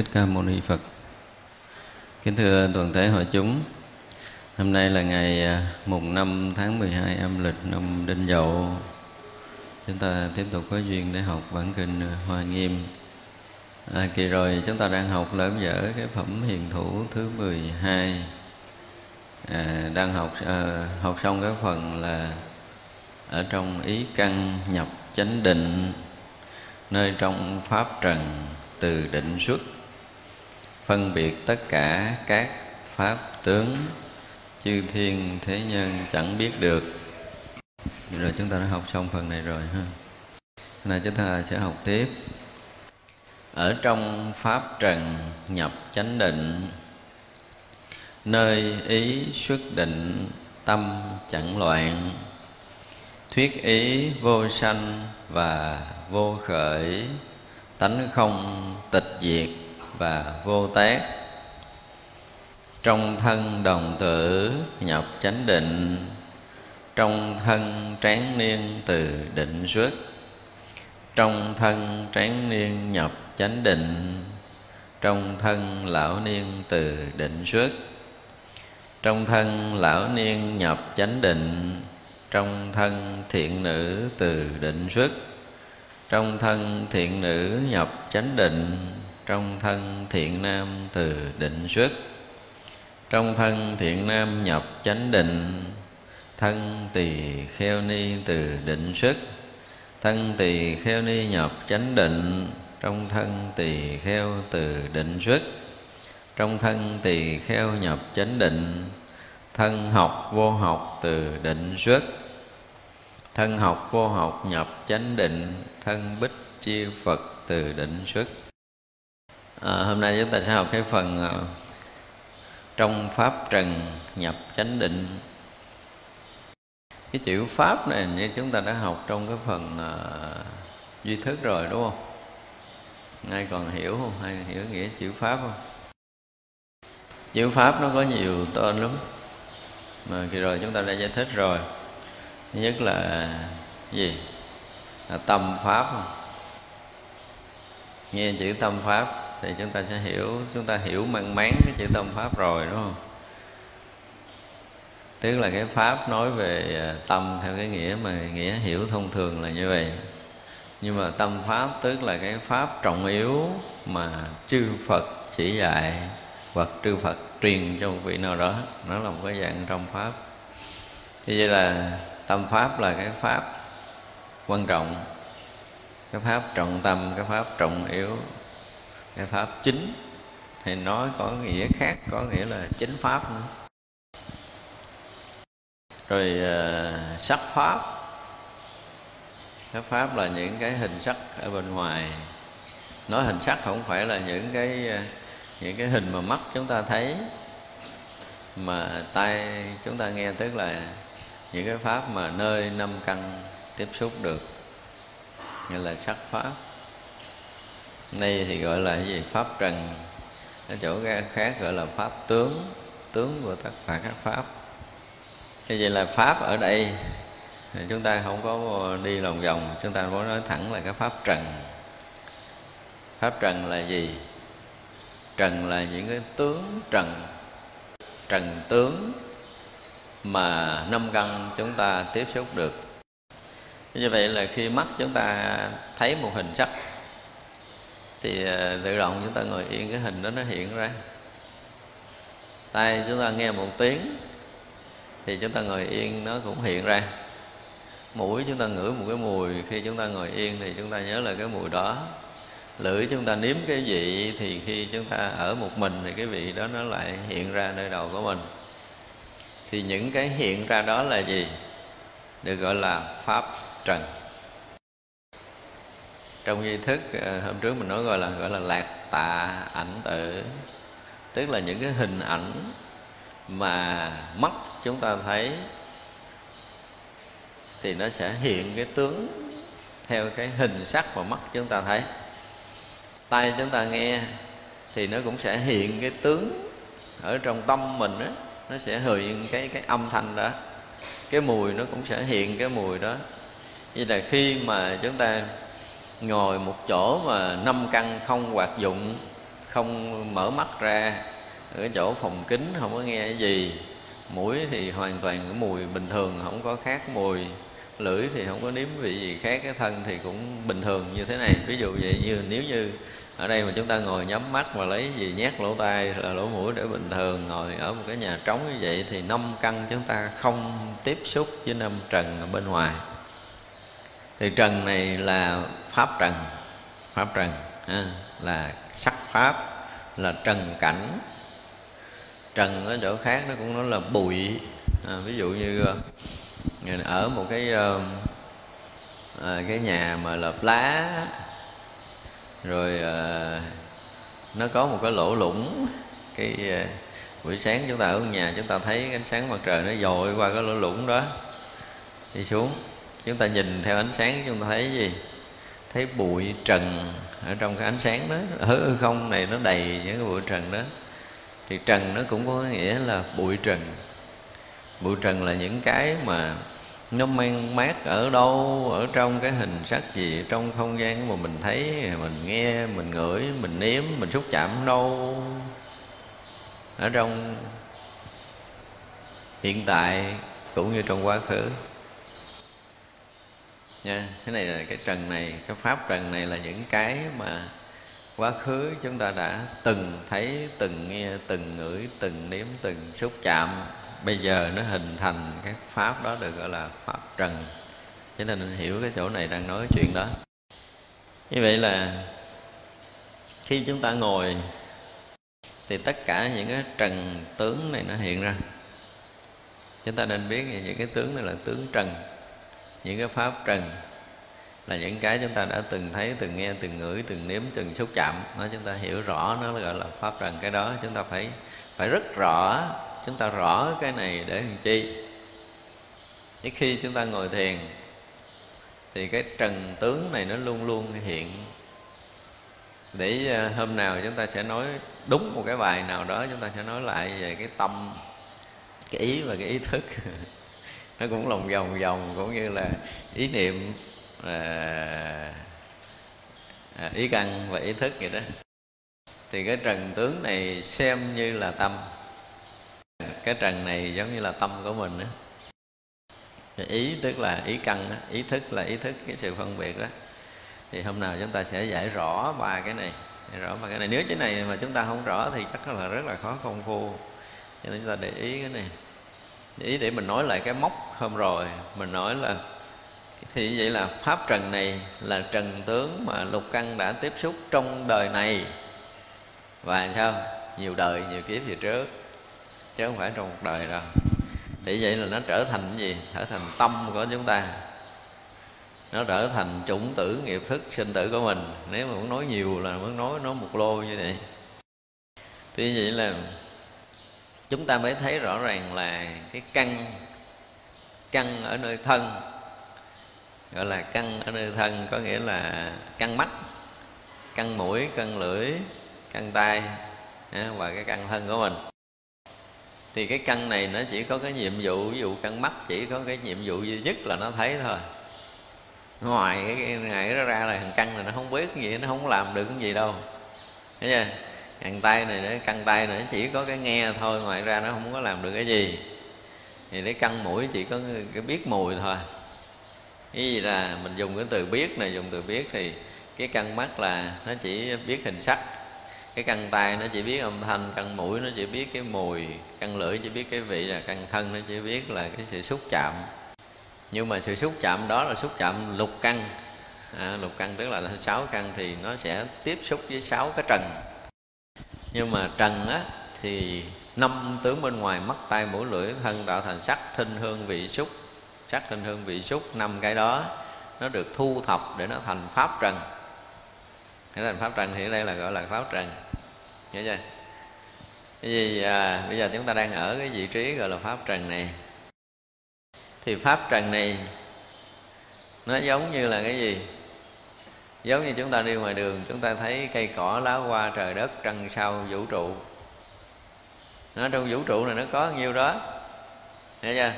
Thích Ca Mâu Ni Phật. Kính thưa toàn thể hội chúng Hôm nay là ngày à, mùng 5 tháng 12 âm lịch năm Đinh Dậu. Chúng ta tiếp tục có duyên để học bản kinh Hoa Nghiêm. À, Kỳ rồi chúng ta đang học lớp dở cái phẩm hiền thủ thứ 12 à, Đang học à, học xong cái phần là Ở trong ý căn nhập chánh định Nơi trong Pháp trần từ định xuất phân biệt tất cả các pháp tướng, chư thiên thế nhân chẳng biết được. Rồi chúng ta đã học xong phần này rồi, ha. Nay chúng ta sẽ học tiếp. Ở trong pháp trần nhập chánh định, nơi ý xuất định tâm chẳng loạn, thuyết ý vô sanh và vô khởi, tánh không tịch diệt và vô tác trong thân đồng tử nhập chánh định, trong thân tráng niên từ định xuất, trong thân tráng niên nhập chánh định, trong thân lão niên từ định xuất, trong thân lão niên nhập chánh định, trong thân thiện nữ từ định xuất, trong thân thiện nữ nhập chánh định trong thân thiện nam từ định xuất, trong thân thiện nam nhập chánh định, thân tỳ kheo ni từ định xuất, thân tỳ kheo ni nhập chánh định, trong thân tỳ kheo từ định xuất, trong thân tỳ kheo nhập chánh định, thân học vô học từ định xuất, thân học vô học nhập chánh định, thân bích chi phật từ định xuất à, hôm nay chúng ta sẽ học cái phần uh, trong pháp trần nhập chánh định. Cái chữ pháp này như chúng ta đã học trong cái phần uh, duy thức rồi đúng không? Ai còn hiểu không? Ai hiểu nghĩa chữ pháp không? Chữ pháp nó có nhiều tên lắm. Mà kỳ rồi chúng ta đã giải thích rồi. Nhất là gì? Là tâm pháp nghe chữ tâm pháp thì chúng ta sẽ hiểu, chúng ta hiểu mang máng cái chữ tâm pháp rồi, đúng không? Tức là cái pháp nói về à, tâm theo cái nghĩa mà nghĩa hiểu thông thường là như vậy. Nhưng mà tâm pháp tức là cái pháp trọng yếu mà chư phật chỉ dạy hoặc chư phật truyền cho một vị nào đó. Nó là một cái dạng trong pháp. Như vậy là tâm pháp là cái pháp quan trọng, cái pháp trọng tâm, cái pháp trọng yếu cái pháp chính thì nói có nghĩa khác có nghĩa là chính pháp nữa. Rồi uh, sắc pháp. Sắc pháp là những cái hình sắc ở bên ngoài. Nói hình sắc không phải là những cái ờ, những cái hình mà mắt chúng ta thấy mà tay chúng ta nghe tức là những cái pháp mà nơi năm căn tiếp xúc được như là sắc pháp nay thì gọi là cái gì? Pháp trần. Ở chỗ khác gọi là pháp tướng. Tướng của tất cả các pháp. Như vậy là pháp ở đây? Thì chúng ta không có đi lòng vòng. Chúng ta có nói thẳng là cái pháp trần. Pháp trần là gì? Trần là những cái tướng trần. Trần tướng mà năm căn chúng ta tiếp xúc được. Như vậy là khi mắt chúng ta thấy một hình sắc thì ờ, tự động chúng ta ngồi yên, cái hình đó nó hiện ra. Tay chúng ta nghe một tiếng, thì chúng ta ngồi yên, nó cũng hiện ra. Mũi chúng ta ngửi một cái mùi, khi chúng ta ngồi yên thì chúng ta nhớ là cái mùi đó. Lưỡi chúng ta nếm cái vị, thì khi chúng ta ở một mình thì cái vị đó nó lại hiện ra nơi đầu của mình. Thì những cái hiện ra đó là gì? Được gọi là pháp trần trong nghi thức ờ, hôm trước mình nói gọi là gọi là lạc tạ ảnh tự tức là những cái hình ảnh mà mắt chúng ta thấy thì nó sẽ hiện cái tướng theo cái hình sắc mà mắt chúng ta thấy. Tay chúng ta nghe thì nó cũng sẽ hiện cái tướng ở trong tâm mình đó nó sẽ hiện cái cái âm thanh đó. Cái mùi nó cũng sẽ hiện cái mùi đó. Như là khi mà chúng ta ngồi một chỗ mà năm căn không hoạt dụng, không mở mắt ra, ở chỗ phòng kính không có nghe cái gì. Mũi thì hoàn toàn cái mùi bình thường, không có khác mùi. Lưỡi thì không có nếm vị gì khác, cái thân thì cũng bình thường như thế này. Ví dụ vậy như nếu như ở đây mà chúng ta ngồi nhắm mắt và lấy gì nhét lỗ tai là lỗ mũi để bình thường, ngồi ở một cái nhà trống như vậy thì năm căn chúng ta không tiếp xúc với năm trần ở bên ngoài. Thì trần này là pháp trần. Pháp trần ha, là sắc pháp là trần cảnh. Trần ở chỗ khác nó cũng nói là bụi. À, ví dụ như à, ở một cái à, à cái nhà mà lợp lá rồi à, nó có một cái lỗ lũng cái à, buổi sáng chúng ta ở nhà chúng ta thấy ánh sáng mặt trời nó dội qua cái lỗ lũng đó đi xuống. Chúng ta nhìn theo ánh sáng chúng ta thấy gì? Thấy bụi trần ở trong cái ánh sáng đó. Hư không, này nó đầy những cái bụi trần đó. Thì trần nó cũng có nghĩa là bụi trần. Bụi trần là những cái mà nó mang mát ở đâu, ở trong cái hình sắc gì, trong không gian mà mình thấy, mình nghe, mình ngửi, mình nếm, mình xúc chạm đâu. Ở trong hiện tại cũng như trong quá khứ nha, cái này là cái trần này, cái pháp trần này là những cái mà quá khứ chúng ta đã từng thấy, từng nghe, từng ngửi, từng nếm, từng xúc chạm. Bây giờ nó hình thành cái pháp đó được gọi là pháp trần. Cho nên mình hiểu cái chỗ này đang nói chuyện đó. Như vậy là khi chúng ta ngồi, thì tất cả những cái trần tướng này nó hiện ra. Chúng ta nên biết những cái tướng này là tướng trần những cái pháp trần là những cái chúng ta đã từng thấy, từng nghe, từng ngửi, từng nếm, từng xúc chạm. Nó chúng ta hiểu rõ nó gọi là pháp trần cái đó. Chúng ta phải phải rất rõ, chúng ta rõ cái này để làm chi? Những khi chúng ta ngồi thiền, thì cái trần tướng này nó luôn luôn hiện. Để à, hôm nào chúng ta sẽ nói đúng một cái bài nào đó, chúng ta sẽ nói lại về cái tâm, cái ý và cái ý thức. nó cũng lòng vòng vòng cũng như là ý niệm à, à, ý căn và ý thức vậy đó. Thì cái trần tướng này xem như là tâm. Cái trần này giống như là tâm của mình đó ý tức là ý căn đó. ý thức là ý thức cái sự phân biệt đó. Thì hôm nào chúng ta sẽ giải rõ ba cái này giải rõ ba cái này. Nếu cái này mà chúng ta không rõ thì chắc là rất là khó công phu. Cho nên chúng ta để ý cái này ý để mình nói lại cái mốc hôm rồi, mình nói là thì vậy là pháp trần này là trần tướng mà lục căn đã tiếp xúc trong đời này. Và sao? Nhiều đời, nhiều kiếp về trước, chứ không phải trong một đời đâu. Thì vậy là nó trở thành cái gì? Trở thành tâm của chúng ta. Nó trở thành chủng tử nghiệp thức sinh tử của mình. Nếu mà muốn nói nhiều là muốn nói nó một lô như vậy. Thì vậy là chúng ta mới thấy rõ ràng là cái căn căn ở nơi thân gọi là căn ở nơi thân có nghĩa là căn mắt căn mũi căn lưỡi căn tay à, và cái căn thân của mình. Thì cái căn này nó chỉ có cái nhiệm vụ ví dụ căn mắt chỉ có cái nhiệm vụ duy nhất là nó thấy thôi. Ngoài cái, ngày nó ra là thằng căn này nó không biết cái gì nó không làm được cái gì đâu. Thấy chưa? Căng tay này nó căng tay này chỉ có cái nghe thôi ngoài ra nó không có làm được cái gì. Thì cái căng mũi chỉ có cái biết mùi thôi. Cái gì là mình dùng cái từ biết này dùng từ biết thì cái căng mắt là nó chỉ biết hình sắc. Cái căn tay nó chỉ biết âm thanh căn mũi nó chỉ biết cái mùi căn lưỡi chỉ biết cái vị là căn thân nó chỉ biết là cái sự xúc chạm. Nhưng mà sự xúc chạm đó là xúc chạm lục căn à, lục căn tức là sáu căn thì nó sẽ tiếp xúc với sáu cái trần nhưng mà trần á thì năm tướng bên ngoài mắt tay mũi lưỡi thân tạo thành sắc thinh hương vị xúc. Sắc thinh hương vị xúc năm cái đó nó được thu thập để nó thành pháp trần. Cái thành pháp trần thì ở đây là gọi là pháp trần. Nhớ chưa? Cái gì à, bây giờ chúng ta đang ở cái vị trí gọi là pháp trần này. Thì pháp trần này nó giống như là cái gì? Giống như chúng ta đi ngoài đường, chúng ta thấy cây cỏ, lá hoa, trời đất, trăng sao, vũ trụ. Nó trong vũ trụ này nó có nhiêu đó. Nghe chưa?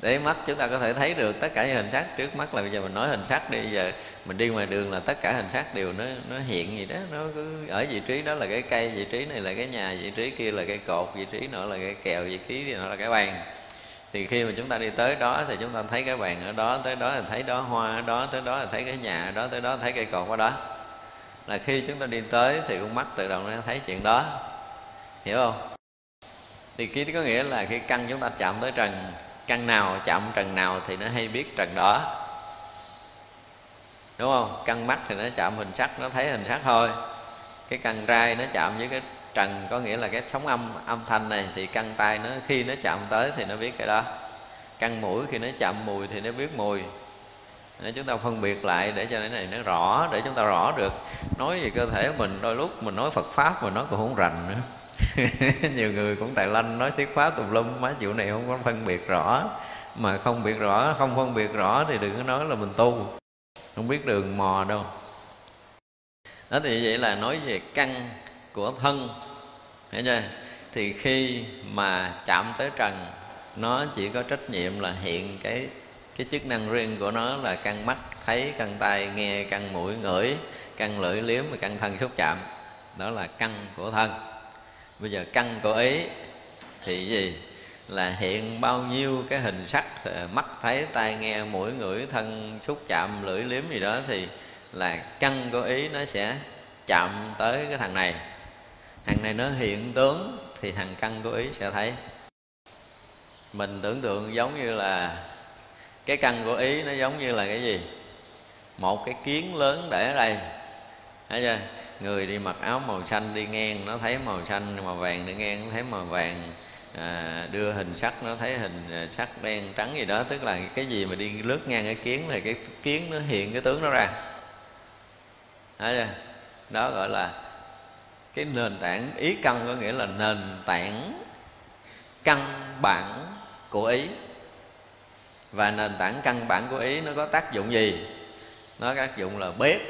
Để mắt chúng ta có thể thấy được tất cả những hình sắc. Trước mắt là bây giờ mình nói hình sắc đi. Giờ mình đi ngoài đường là tất cả hình sắc đều nó nó hiện gì đó. Nó cứ ở vị trí đó là cái cây, vị trí này là cái nhà, vị trí kia là cái cột, vị trí nữa là cái kèo, vị trí nữa là cái bàn thì khi mà chúng ta đi tới đó thì chúng ta thấy cái bàn ở đó, tới đó là thấy đó hoa ở đó, tới đó là thấy cái nhà ở đó, tới đó thấy cây cột ở đó. Là khi chúng ta đi tới thì con mắt tự động nó thấy chuyện đó. Hiểu không? Thì ký có nghĩa là khi căn chúng ta chạm tới trần, căn nào chạm trần nào thì nó hay biết trần đó. Đúng không? Căn mắt thì nó chạm hình sắc, nó thấy hình sắc thôi. Cái căn rai nó chạm với cái trần, có nghĩa là cái sóng âm âm thanh này thì căng tay nó, khi nó chạm tới thì nó biết cái đó. Căng mũi khi nó chạm mùi thì nó biết mùi. Để chúng ta phân biệt lại để cho cái này nó rõ, để chúng ta rõ được. Nói về cơ thể mình, đôi lúc mình nói Phật pháp mà nó cũng không rành nữa. Nhiều người cũng tài lanh, nói xiết khóa tùm lum má chịu này không có phân biệt rõ. Mà không biết rõ, không phân biệt rõ thì đừng có nói là mình tu. Không biết đường mò đâu. Đó thì vậy là nói về căn của thân. Hiểu chưa? Thì khi mà chạm tới trần, nó chỉ có trách nhiệm là hiện cái cái chức năng riêng của nó là căn mắt, thấy, căn tai, nghe, căn mũi, ngửi, căn lưỡi liếm và căn thân xúc chạm. Đó là căn của thân. Bây giờ căn của ý thì gì? Là hiện bao nhiêu cái hình sắc ờ, mắt, thấy, tai, nghe, mũi, ngửi, thân xúc chạm, lưỡi liếm gì đó thì là căn của ý nó sẽ chạm tới cái thằng này hằng này nó hiện tướng thì thằng căn của ý sẽ thấy. Mình tưởng tượng giống như là cái căn của ý nó giống như là cái gì? Một cái kiến lớn để ở đây. Thấy chưa? Người đi mặc áo màu xanh đi ngang nó thấy màu xanh màu vàng đi ngang nó thấy màu vàng. À, đưa hình sắc nó thấy hình à, sắc đen trắng gì đó. Tức là cái gì mà đi lướt ngang cái kiến thì cái kiến nó hiện cái tướng nó ra. Thấy chưa? Đó gọi là cái nền tảng ý căn có nghĩa là nền tảng căn bản của ý. Và nền tảng căn bản của ý nó có tác dụng gì? Nó có tác dụng là bếp.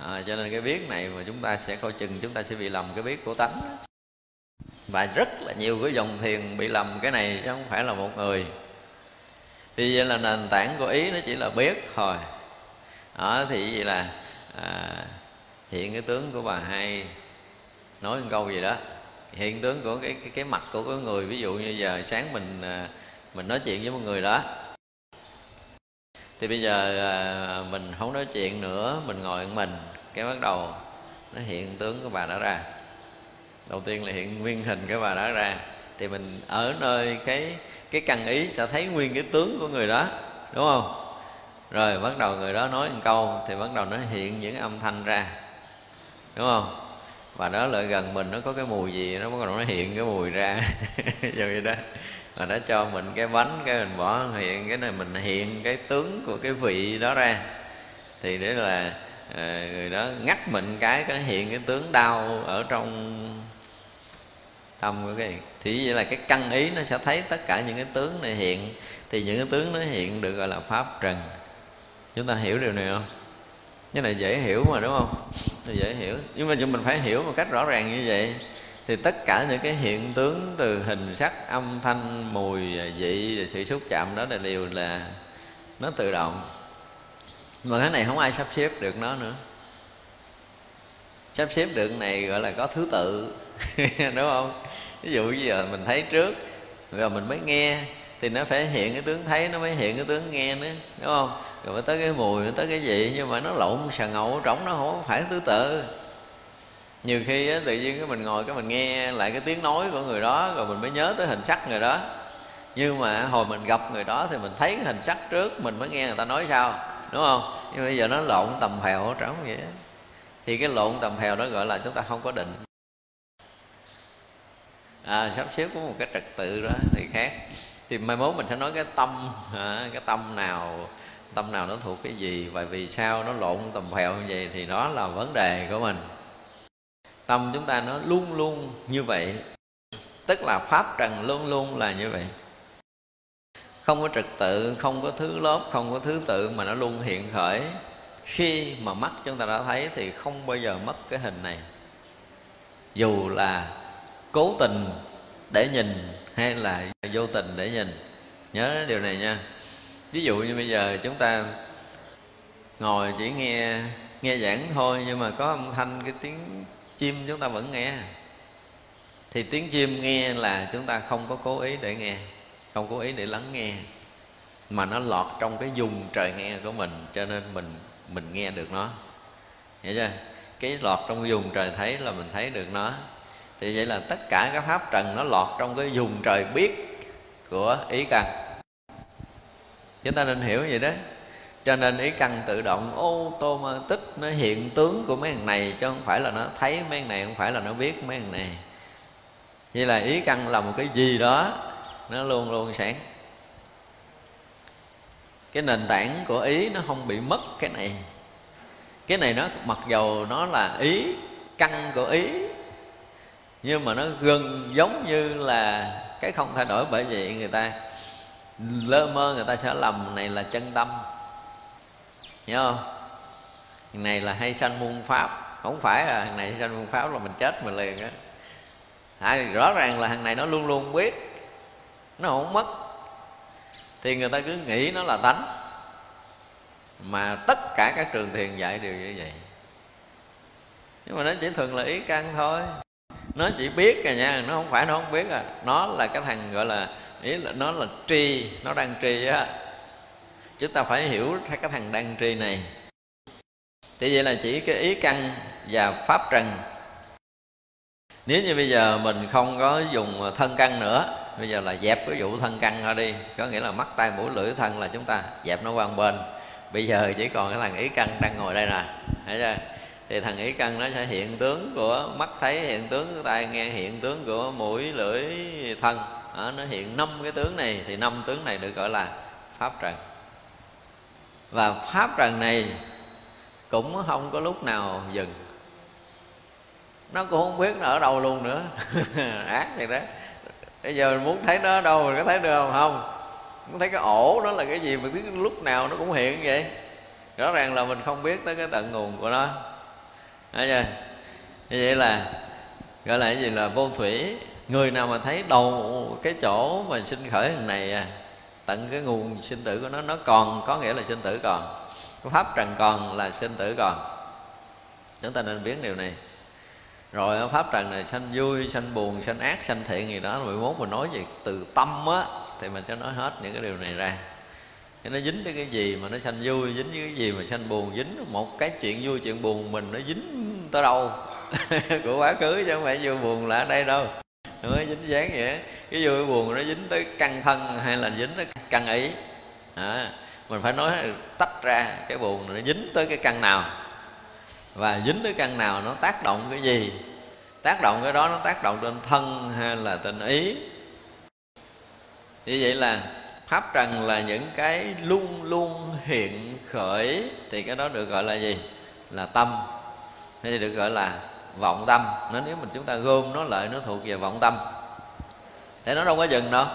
À, cho nên cái biết này mà chúng ta sẽ coi chừng chúng ta sẽ bị lầm cái biết của tánh và rất là nhiều cái dòng thiền bị lầm cái này chứ không phải là một người. Thì vậy là nền tảng của ý nó chỉ là biết thôi. Đó thì vậy là à, hiện cái tướng của bà hai nói một câu gì đó. Hiện tướng của cái cái, cái mặt của cái người ví dụ như giờ sáng mình à, mình nói chuyện với một người đó. Thì bây giờ à, mình không nói chuyện nữa mình ngồi mình. Cái bắt đầu nó hiện tướng của bà đó ra. Đầu tiên là hiện nguyên hình cái bà đó ra. Thì mình ở nơi cái cái căn ý sẽ thấy nguyên cái tướng của người đó đúng không? Rồi bắt đầu người đó nói một câu thì bắt đầu nó hiện những âm thanh ra đúng không? Và đó lại gần mình nó có cái mùi gì nó bắt đầu nó hiện cái mùi ra. Như vậy đó. Và nó cho mình cái bánh cái mình bỏ hiện cái này mình hiện cái tướng của cái vị đó ra. Thì để là à, người đó ngắt mình cái cái hiện cái tướng đau ở trong tâm của cái thì vậy là cái căn ý nó sẽ thấy tất cả những cái tướng này hiện. Thì những cái tướng nó hiện được gọi là pháp trần. Chúng ta hiểu điều này không? Cái này dễ hiểu mà, đúng không? Thì dễ hiểu. Nhưng mà chúng mình phải hiểu một cách rõ ràng như vậy. Thì tất cả những cái hiện tướng từ hình sắc, âm thanh, mùi, vị sự xúc chạm đó là đều là nó tự động. Mà cái này không ai sắp xếp được nó nữa. Sắp xếp được này gọi là có thứ tự, đúng không? Ví dụ bây giờ mình thấy trước, rồi mình mới nghe thì nó phải hiện cái tướng thấy nó mới hiện cái tướng nghe nữa đúng không? Rồi mới tới cái mùi mới tới cái gì nhưng mà nó lộn xà ngầu trống nó không phải thứ tự. Nhiều khi á, tự nhiên cái mình ngồi cái mình nghe lại cái tiếng nói của người đó rồi mình mới nhớ tới hình sắc người đó. Nhưng mà hồi mình gặp người đó thì mình thấy cái hình sắc trước mình mới nghe người ta nói sao đúng không? Nhưng bây giờ nó lộn tầm phèo trống vậy thì cái lộn tầm phèo đó gọi là chúng ta không có định. À, sắp xếp có một cái trật tự đó thì khác thì mai mốt mình sẽ nói cái tâm à, cái tâm nào tâm nào nó thuộc cái gì và vì sao nó lộn tầm phèo như vậy thì đó là vấn đề của mình. Tâm chúng ta nó luôn luôn như vậy tức là pháp trần luôn luôn là như vậy. Không có trật tự không có thứ lớp không có thứ tự mà nó luôn hiện khởi. Khi mà mắt chúng ta đã thấy thì không bao giờ mất cái hình này. Dù là cố tình để nhìn hay là vô tình để nhìn? Nhớ điều này nha. Ví dụ như bây giờ chúng ta ngồi chỉ nghe nghe giảng thôi nhưng mà có âm thanh, cái tiếng chim chúng ta vẫn nghe. Thì tiếng chim nghe là chúng ta không có cố ý để nghe, không cố ý để lắng nghe. Mà nó lọt trong cái dùng trời nghe của mình, cho nên mình mình nghe được nó. Hiểu chưa? Cái lọt trong dùng trời thấy là mình thấy được nó thì vậy là tất cả các pháp trần nó lọt trong cái dùng trời biết của ý căn. Chúng ta nên hiểu vậy đó. Cho nên ý căn tự động ô tô mà tích nó hiện tướng của mấy thằng này, chứ không phải là nó thấy mấy thằng này, không phải là nó biết mấy thằng này. Vậy là ý căn là một cái gì đó, nó luôn luôn sáng. Cái nền tảng của ý nó không bị mất cái này. Cái này nó, mặc dầu nó là ý, căn của ý nhưng mà nó gần giống như là cái không thay đổi bởi vậy người ta lơ mơ người ta sẽ lầm này là chân tâm. Hiểu không? Này là hay sanh muôn pháp. Không phải à thằng này hay sanh muôn pháp là mình chết mình liền á. À, rõ ràng là thằng này nó luôn luôn biết. Nó không mất. Thì người ta cứ nghĩ nó là tánh. Mà tất cả các trường thiền dạy đều như vậy. Nhưng mà nó chỉ thường là ý căn thôi nó chỉ biết rồi nha, nó không phải, nó không biết à. Nó là cái thằng gọi là, ý là nó là tri, nó đang tri á. Chúng ta phải hiểu cái thằng đang tri này. Thì vậy là chỉ cái ý căn và pháp trần. Nếu như bây giờ mình không có dùng thân căn nữa, bây giờ là dẹp cái vụ thân căn ra đi. Có nghĩa là mắt tay mũi, lưỡi, thân là chúng ta dẹp nó qua một bên. Bây giờ chỉ còn cái thằng ý căn đang ngồi đây nè, thấy chưa? Thì thằng ý căn nó sẽ hiện tướng của mắt thấy hiện tướng của tai nghe hiện tướng của mũi lưỡi thân. Đó, nó hiện năm cái tướng này thì năm tướng này được gọi là pháp trần. Và pháp trần này cũng không có lúc nào dừng. Nó cũng không biết nó ở đâu luôn nữa. Ác vậy đó bây giờ mình muốn thấy nó ở đâu mình có thấy được không? Không. Muốn thấy cái ổ đó là cái gì mà biết lúc nào nó cũng hiện vậy? Rõ ràng là mình không biết tới cái tận nguồn của nó thấy chưa? Như vậy là gọi là cái gì là vô thủy. Người nào mà thấy đầu cái chỗ mà sinh khởi này à tận cái nguồn sinh tử của nó nó còn có nghĩa là sinh tử còn. Pháp trần còn là sinh tử còn. Chúng ta nên biết điều này. Rồi pháp trần này, sanh vui, sanh buồn, sanh ác, sanh thiện gì đó 11 mình nói về từ tâm á, thì mình sẽ nói hết những cái điều này ra thì nó dính tới cái gì mà nó sanh vui dính với cái gì mà sanh buồn dính một cái chuyện vui chuyện buồn mình nó dính tới đâu? Của quá khứ chứ không phải vui buồn là ở đây đâu. Nó dính dáng vậy cái vui buồn nó dính tới căn thân hay là dính tới căn ý? À, mình phải nói tách ra cái buồn nó dính tới cái căn nào? Và dính tới căn nào nó tác động cái gì? Tác động cái đó nó tác động trên thân hay là trên ý? Như vậy là pháp trần là những cái luôn luôn hiện khởi thì cái đó được gọi là gì? Là tâm. Hay được gọi là vọng tâm. Nó nếu mình chúng ta gom nó lại nó thuộc về vọng tâm. Thế nó đâu có dừng đâu.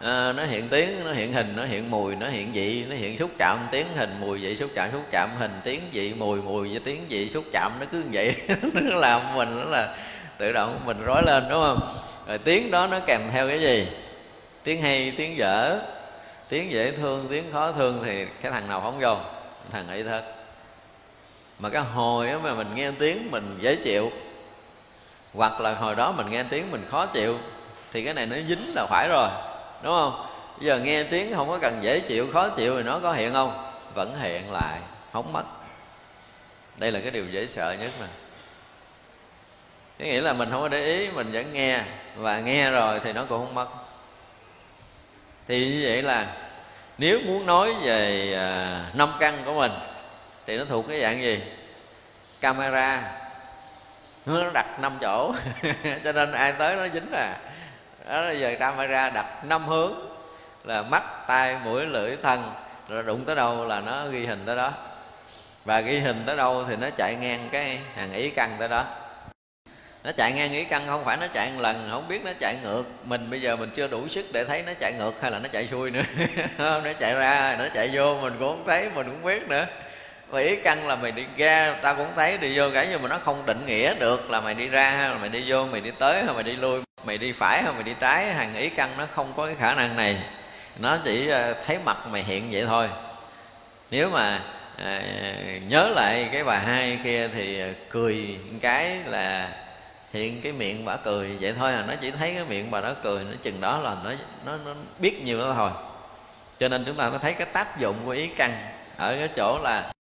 À, nó hiện tiếng nó hiện hình nó hiện mùi nó hiện vị nó hiện xúc chạm. Tiếng hình mùi vị xúc chạm xúc chạm. Hình tiếng vị mùi mùi với tiếng vị xúc chạm. Nó cứ như vậy. Nó làm mình nó là tự động mình rối lên đúng không? Rồi tiếng đó nó kèm theo cái gì? Tiếng hay tiếng dở tiếng dễ thương, tiếng khó thương thì cái thằng nào không vô? Thằng ấy thật mà cái hồi mà mình nghe tiếng mình dễ chịu. Hoặc là hồi đó mình nghe tiếng mình khó chịu, thì cái này nó dính là phải rồi, đúng không? Bây giờ nghe tiếng không có cần dễ chịu, khó chịu thì nó có hiện không? Vẫn hiện lại không mất đây là cái điều dễ sợ nhất mà. Cái nghĩa là mình không có để ý, mình vẫn nghe. Và nghe rồi thì nó cũng không mất thì như vậy là nếu muốn nói về à, năm căn của mình thì nó thuộc cái dạng gì? Camera. Nó đặt năm chỗ. Cho nên ai tới nó dính à. Đó là giờ camera đặt năm hướng là mắt tai mũi lưỡi thân. Rồi đụng tới đâu là nó ghi hình tới đó. Và ghi hình tới đâu thì nó chạy ngang cái hàng ý căn tới đó nó chạy ngang ý căn không phải nó chạy một lần không biết nó chạy ngược. Mình bây giờ mình chưa đủ sức để thấy nó chạy ngược hay là nó chạy xuôi nữa. Nó chạy ra nó chạy vô mình cũng không thấy mình cũng biết nữa. Và ý căn là mày đi ra tao cũng thấy đi vô cái nhưng mà nó không định nghĩa được là mày đi ra hay là mày đi vô mày đi tới hay mày đi lui mày đi phải hay mày đi trái. Hàng ý căn nó không có cái khả năng này. Nó chỉ ờ, thấy mặt mày hiện vậy thôi. Nếu mà à, nhớ lại cái bà hai kia thì ờ, cười cái là hiện cái miệng bà cười vậy thôi à nó chỉ thấy cái miệng bà đó cười nó chừng đó là nó nó, nó biết nhiều đó thôi. Cho nên chúng ta mới thấy cái tác dụng của ý căn ở cái chỗ là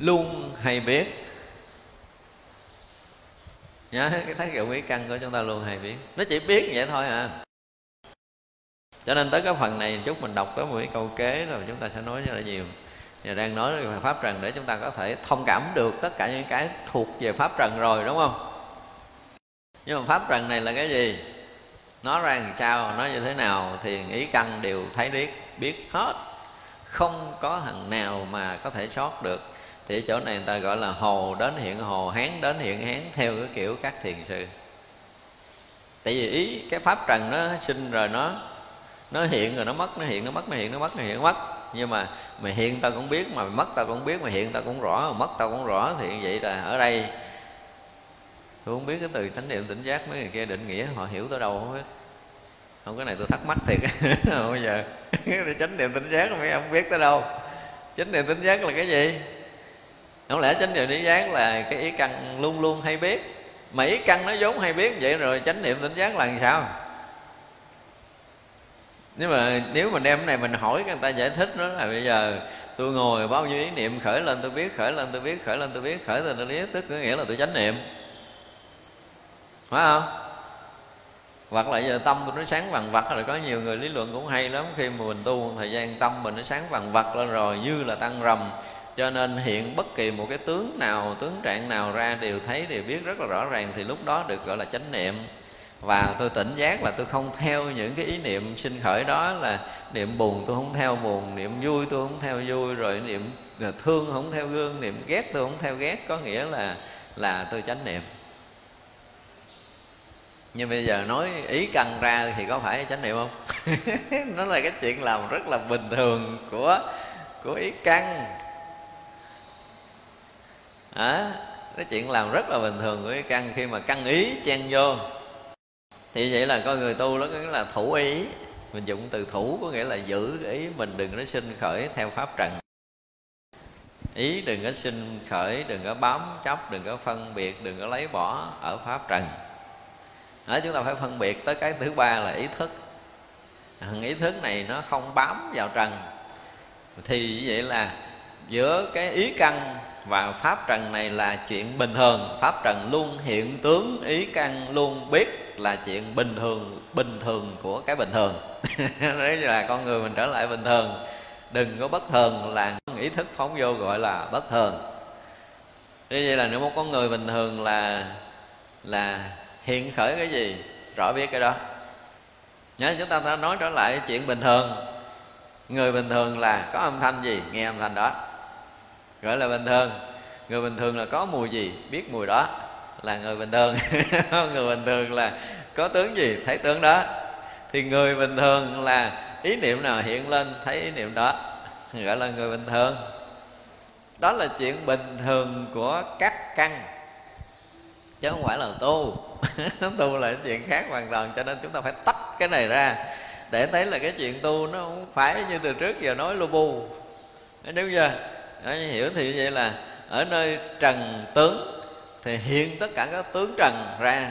luôn hay biết. Nhớ cái tác dụng ý căn của chúng ta luôn hay biết. Nó chỉ biết vậy thôi à. Cho nên tới cái phần này chút mình đọc tới một cái câu kế rồi chúng ta sẽ nói rất là nhiều. Và đang nói về pháp trần để chúng ta có thể thông cảm được tất cả những cái thuộc về pháp trần rồi đúng không? Nhưng mà pháp trần này là cái gì? Nó ra làm sao, nó như thế nào thì ý căn đều thấy biết biết hết. Không có thằng nào mà có thể sót được. Thì chỗ này người ta gọi là hồ đến hiện hồ, hán đến hiện hán, theo cái kiểu các thiền sư. Tại vì ý cái pháp trần nó sinh rồi nó nó hiện rồi nó mất, nó hiện, nó mất, nó hiện, nó mất, nó hiện nó mất. Nhưng mà mày hiện tao cũng biết, mà mày mất tao cũng biết, mà hiện tao cũng rõ, mà mất tao cũng rõ thì vậy là ở đây tôi không biết cái từ chánh niệm tỉnh giác mấy người kia định nghĩa họ hiểu tới đâu không biết. Không, cái này tôi thắc mắc thiệt. Bây giờ chánh niệm tỉnh giác mấy ông biết tới đâu. Chánh niệm tỉnh giác là cái gì? Không lẽ chánh niệm tỉnh giác là cái ý căn luôn luôn hay biết? Mà ý căn nó vốn hay biết vậy rồi chánh niệm tỉnh giác là làm sao? Nếu mà nếu mà đem cái này mình hỏi người ta giải thích nó là bây giờ tôi ngồi bao nhiêu ý niệm khởi lên tôi biết, khởi lên tôi biết, khởi lên tôi biết, khởi lên tôi biết, tức có nghĩa là tôi chánh niệm phải không? Hoặc là giờ tâm mình nó sáng vàng vặt rồi, có nhiều người lý luận cũng hay lắm. Khi mà mình tu một thời gian, tâm mình nó sáng vàng vặt lên rồi, như là tăng rầm. Cho nên hiện bất kỳ một cái tướng nào, tướng trạng nào ra đều thấy, đều biết rất là rõ ràng, thì lúc đó được gọi là chánh niệm. Và tôi tỉnh giác là tôi không theo những cái ý niệm sinh khởi đó là niệm buồn tôi không theo buồn, niệm vui tôi không theo vui, rồi niệm thương không theo gương, niệm ghét tôi không theo ghét. Có nghĩa là là tôi chánh niệm nhưng bây giờ nói ý căn ra thì có phải chánh niệm không? Nó là cái chuyện làm rất là bình thường của của ý căn. À, cái chuyện làm rất là bình thường của ý căn khi mà căn ý chen vô. Thì vậy là coi người tu đó nghĩa là thủ ý. Mình dùng từ thủ có nghĩa là giữ ý mình đừng có sinh khởi theo pháp trần. Ý đừng có sinh khởi đừng có bám chấp đừng có phân biệt đừng có lấy bỏ ở pháp trần đó, chúng ta phải phân biệt tới cái thứ ba là ý thức. Thằng ý thức này nó không bám vào trần. Thì vậy là giữa cái ý căn và pháp trần này là chuyện bình thường. Pháp trần luôn hiện tướng, ý căn luôn biết là chuyện bình thường bình thường của cái bình thường. Đấy là con người mình trở lại bình thường. Đừng có bất thường là ý thức phóng vô gọi là bất thường. Như vậy là nếu một con người bình thường là là hiện khởi cái gì, rõ biết cái đó. Nhớ, chúng ta đã nói trở lại chuyện bình thường. Người bình thường là có âm thanh gì, nghe âm thanh đó. Gọi là bình thường. Người bình thường là có mùi gì, biết mùi đó. Là người bình thường. Người bình thường là có tướng gì, thấy tướng đó. Thì người bình thường là ý niệm nào hiện lên, thấy ý niệm đó. Gọi là người bình thường. Đó là chuyện bình thường của các căn chứ không phải là tu. Tu là chuyện khác hoàn toàn cho nên chúng ta phải tách cái này ra. Để thấy là cái chuyện tu nó không phải như từ trước giờ nói lu bu. Nếu chưa? Đó, hiểu thì vậy là ở nơi trần tướng thì hiện tất cả các tướng trần ra.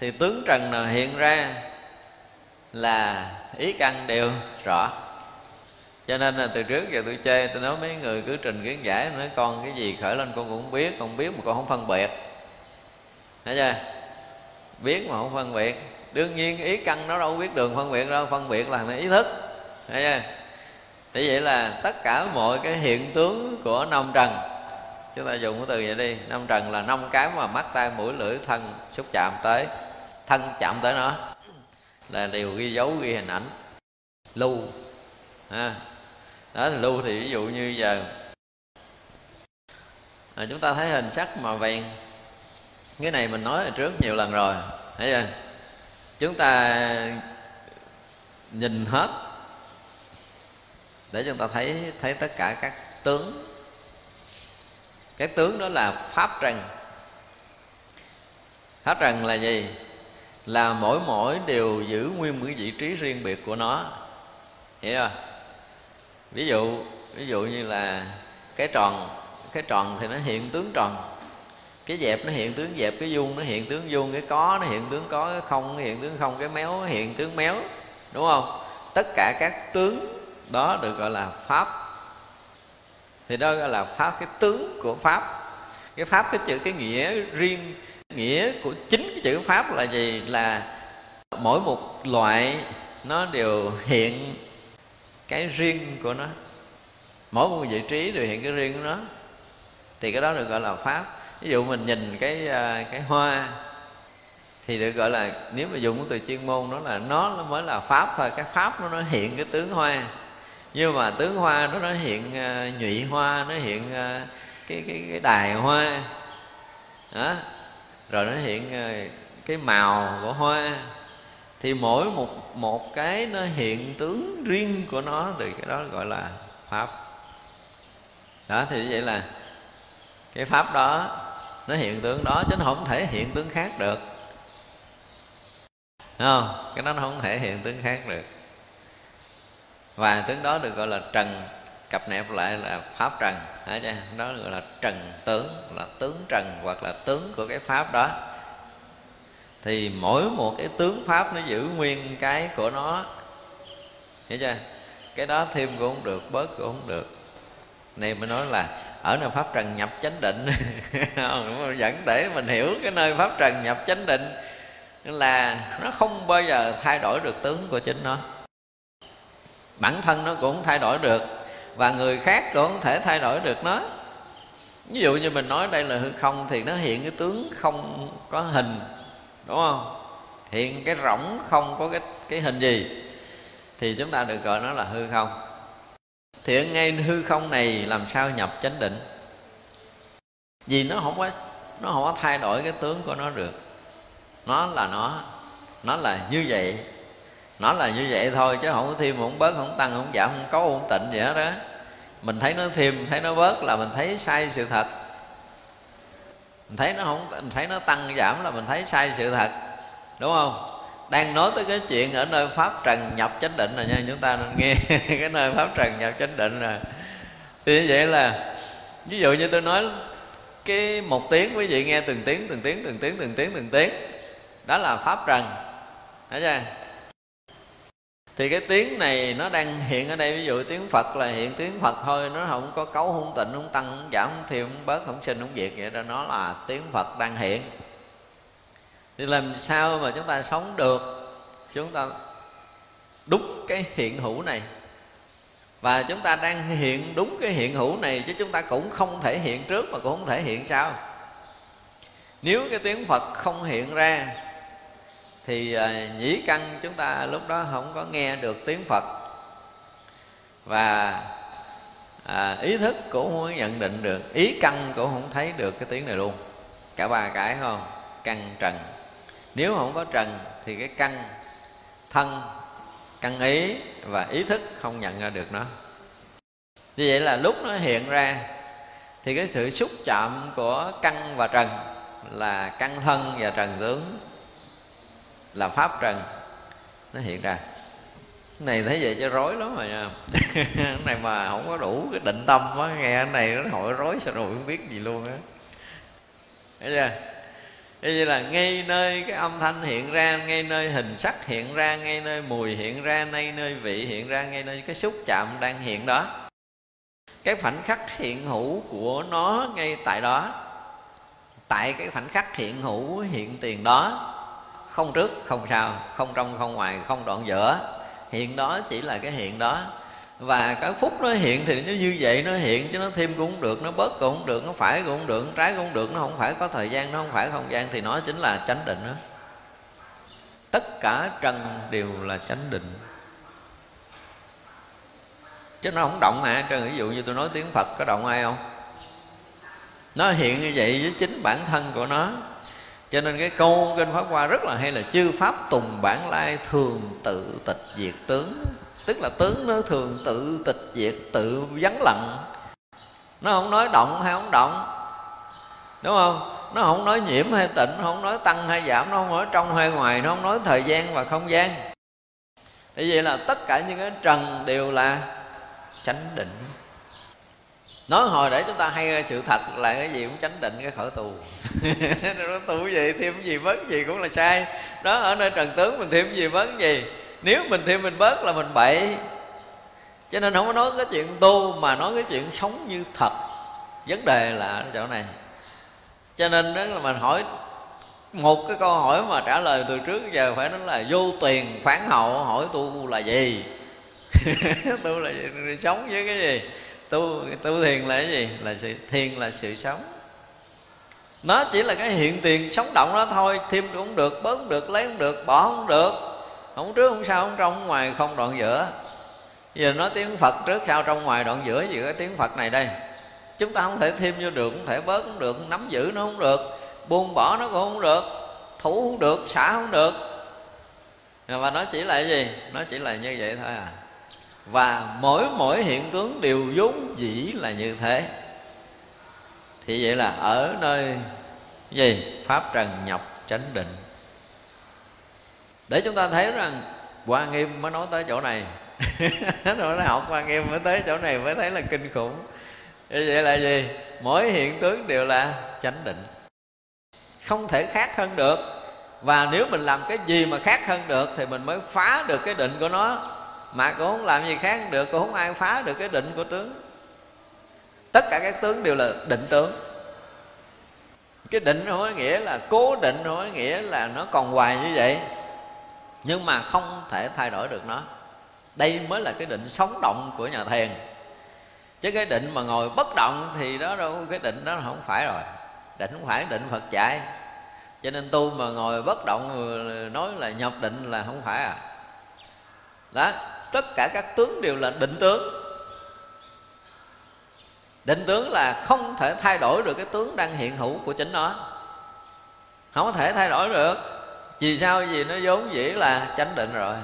Thì tướng trần nào hiện ra là ý căn đều rõ. Cho nên là từ trước giờ tôi chê tôi nói mấy người cứ trình kiến giải nói con cái gì khởi lên con cũng biết con biết mà con không phân biệt thấy chưa? Biết mà không phân biệt. Đương nhiên ý căn nó đâu biết đường phân biệt đâu phân biệt là ý thức. Thấy chưa? Thì vậy là tất cả mọi cái hiện tướng của năm trần chúng ta dùng cái từ vậy đi. Năm trần là năm cái mà mắt tay mũi lưỡi thân xúc chạm tới thân chạm tới nó. Là đều ghi dấu ghi hình ảnh. Lưu. Ha. Đó là lưu thì ví dụ như giờ. À, chúng ta thấy hình sắc màu vàng cái này mình nói ở trước nhiều lần rồi, thấy chưa? Chúng ta nhìn hết để chúng ta thấy thấy tất cả các tướng. Cái tướng đó là pháp trần. Pháp trần là gì? Là mỗi mỗi đều giữ nguyên một cái vị trí riêng biệt của nó. Hiểu không ví dụ ví dụ như là cái tròn cái tròn thì nó hiện tướng tròn cái dẹp nó hiện tướng dẹp, cái vuông nó hiện tướng vuông, cái có nó hiện tướng có, cái không nó hiện tướng không, cái méo nó hiện tướng méo, đúng không? Tất cả các tướng đó được gọi là pháp. Thì đó gọi là pháp, cái tướng của pháp. Cái pháp, cái chữ, cái nghĩa riêng, nghĩa của chính cái chữ pháp là gì? Là mỗi một loại nó đều hiện cái riêng của nó. Mỗi một vị trí đều hiện cái riêng của nó. Thì cái đó được gọi là pháp ví dụ mình nhìn cái à, cái hoa thì được gọi là nếu mà dùng từ chuyên môn đó là nó mới là pháp thôi cái pháp nó nó hiện cái tướng hoa. Nhưng mà tướng hoa nó nó hiện uh, nhụy hoa nó hiện uh, cái cái cái đài hoa. Đó. Rồi nó hiện uh, cái màu của hoa. Thì mỗi một một cái nó hiện tướng riêng của nó thì cái đó gọi là pháp. Đó thì vậy là cái pháp đó nó hiện tướng đó chứ nó không thể hiện tướng khác được. Đúng không? Cái đó nó không thể hiện tướng khác được. Và tướng đó được gọi là trần, cặp nẹp lại là pháp trần. Hả chưa? Đó gọi là trần tướng, là tướng trần hoặc là tướng của cái pháp đó. Thì mỗi một cái tướng pháp nó giữ nguyên cái của nó. Hiểu chưa? Cái đó thêm cũng không được, bớt cũng không được. Này mới nói là ở nơi pháp trần nhập chánh định. Dẫn để mình hiểu cái nơi pháp trần nhập chánh định. Là nó không bao giờ thay đổi được tướng của chính nó. Bản thân nó cũng không thay đổi được và người khác cũng không thể thay đổi được nó. Ví dụ như mình nói đây là hư không thì nó hiện cái tướng không có hình, đúng không? Hiện cái rỗng không có cái cái hình gì thì chúng ta được gọi nó là hư không thì ngay hư không này làm sao nhập chánh định? Vì nó không có, nó không có thay đổi cái tướng của nó được. Nó là nó nó là như vậy. Nó là như vậy thôi chứ không có thêm không bớt, không tăng, không giảm, không có không tịnh gì hết đó mình thấy nó thêm, thấy nó bớt là mình thấy sai sự thật. Mình thấy nó không, mình thấy nó tăng giảm là mình thấy sai sự thật. Đúng không? Đang nói tới cái chuyện ở nơi pháp trần nhập chánh định rồi nha, chúng ta nên nghe cái nơi pháp trần nhập chánh định rồi. Thì như vậy là, ví dụ như tôi nói cái một tiếng, quý vị nghe từng tiếng từng tiếng từng tiếng từng tiếng từng tiếng, đó là pháp trần. Thấy chưa? Thì cái tiếng này nó đang hiện ở đây, ví dụ tiếng phật là hiện tiếng phật thôi, nó không có cấu, không tịnh, không tăng, không giảm, không thiêu, không bớt, không sinh, không diệt vậy đó, nó là tiếng phật đang hiện thì làm sao mà chúng ta sống được? Chúng ta đúng cái hiện hữu này. Và chúng ta đang hiện đúng cái hiện hữu này chứ chúng ta cũng không thể hiện trước mà cũng không thể hiện sau. Nếu cái tiếng phật không hiện ra thì à, nhĩ căn chúng ta lúc đó không có nghe được tiếng phật. Và à, ý thức cũng không nhận định được ý căn cũng không thấy được cái tiếng này luôn. Cả ba cái không? Căn trần nếu không có trần thì cái căn thân, căn ý và ý thức không nhận ra được nó. Như vậy là lúc nó hiện ra thì cái sự xúc chạm của căn và trần là căn thân và trần tướng, là pháp trần, nó hiện ra. Cái này thấy vậy cho rối lắm rồi nha. Cái này mà không có đủ cái định tâm á nghe cái này nó hỏi rối sao rồi không biết gì luôn á. Thấy chưa? Như là ngay nơi cái âm thanh hiện ra, Ngay nơi hình sắc hiện ra, Ngay nơi mùi hiện ra, Ngay nơi vị hiện ra, Ngay nơi cái xúc chạm đang hiện đó. Cái khoảnh khắc hiện hữu của nó ngay tại đó. Tại cái khoảnh khắc hiện hữu, hiện tiền đó. Không trước, không sau, Không trong, không ngoài, không đoạn giữa. Hiện đó chỉ là cái hiện đó và cái phút nó hiện thì nó như vậy, nó hiện chứ nó thêm cũng không được, nó bớt cũng không được, nó phải cũng không được nó trái cũng không được, nó không phải có thời gian, nó không phải không gian thì nó chính là chánh định đó. Tất cả trần đều là chánh định. Chứ nó không động mà trần ví dụ như tôi nói tiếng phật có động ai không? Nó hiện như vậy với chính bản thân của nó. Cho nên cái câu kinh pháp hoa rất là hay là chư pháp tùng bản lai thường tự tịch diệt tướng tức là tướng nó thường tự tịch diệt, tự vắng lặng. Nó không nói động hay không động. Đúng không? Nó không nói nhiễm hay tịnh, nó không nói tăng hay giảm, nó không nói trong hay ngoài, nó không nói thời gian và không gian. Như vậy là tất cả những cái trần đều là chánh định. Nói hồi để chúng ta hay ra sự thật là cái gì cũng chánh định, cái khởi tù. Nó tu gì, thêm gì mất gì cũng là sai. Đó, ở nơi trần tướng mình thêm gì mất gì nếu mình thêm mình bớt là mình bậy. Cho nên không có nói cái chuyện tu, mà nói cái chuyện sống như thật. Vấn đề là ở chỗ này. Cho nên đó là mình hỏi, một cái câu hỏi mà trả lời từ trước giờ phải nói là vô tiền phản hậu, hỏi tu là gì? Tu là gì? sống với cái gì? Tu tu thiền là cái gì? Là sự thiền là sự sống. Nó chỉ là cái hiện tiền sống động đó thôi. Thêm cũng được, bớt cũng được, lấy cũng được, bỏ không được không trước không sau không trong không ngoài không đoạn giữa. Giờ nói tiếng phật trước sau, trong ngoài đoạn giữa, gì cái tiếng phật này đây? Chúng ta không thể thêm vô được, không thể bớt cũng được nắm giữ nó không được, buông bỏ nó cũng không được, thủ không được, xả không được. Và nó chỉ là gì? Nó chỉ là như vậy thôi à. Và mỗi mỗi hiện tướng đều vốn dĩ là như thế. Thì vậy là ở nơi gì? Pháp trần nhập chánh định để chúng ta thấy rằng hoa nghiêm mới nói tới chỗ này. Rồi nó học hoa nghiêm mới tới chỗ này mới thấy là kinh khủng. Như vậy là gì? Mỗi hiện tướng đều là chánh định. Không thể khác hơn được. Và nếu mình làm cái gì mà khác hơn được thì mình mới phá được cái định của nó. Mà cũng không làm gì khác được, cũng không ai phá được cái định của tướng. Tất cả các tướng đều là định tướng. Cái định không có nghĩa là cố định không có nghĩa là nó còn hoài như vậy nhưng mà không thể thay đổi được nó. Đây mới là cái định sống động của nhà thiền chứ cái định mà ngồi bất động thì đó đâu, cái định đó không phải rồi. Định không phải định phật dạy. Cho nên tu mà ngồi bất động nói là nhập định là không phải à. Đó, tất cả các tướng đều là định tướng. Định tướng là không thể thay đổi được cái tướng đang hiện hữu của chính nó. Không có thể thay đổi được vì sao? Vì nó vốn dĩ là chánh định rồi.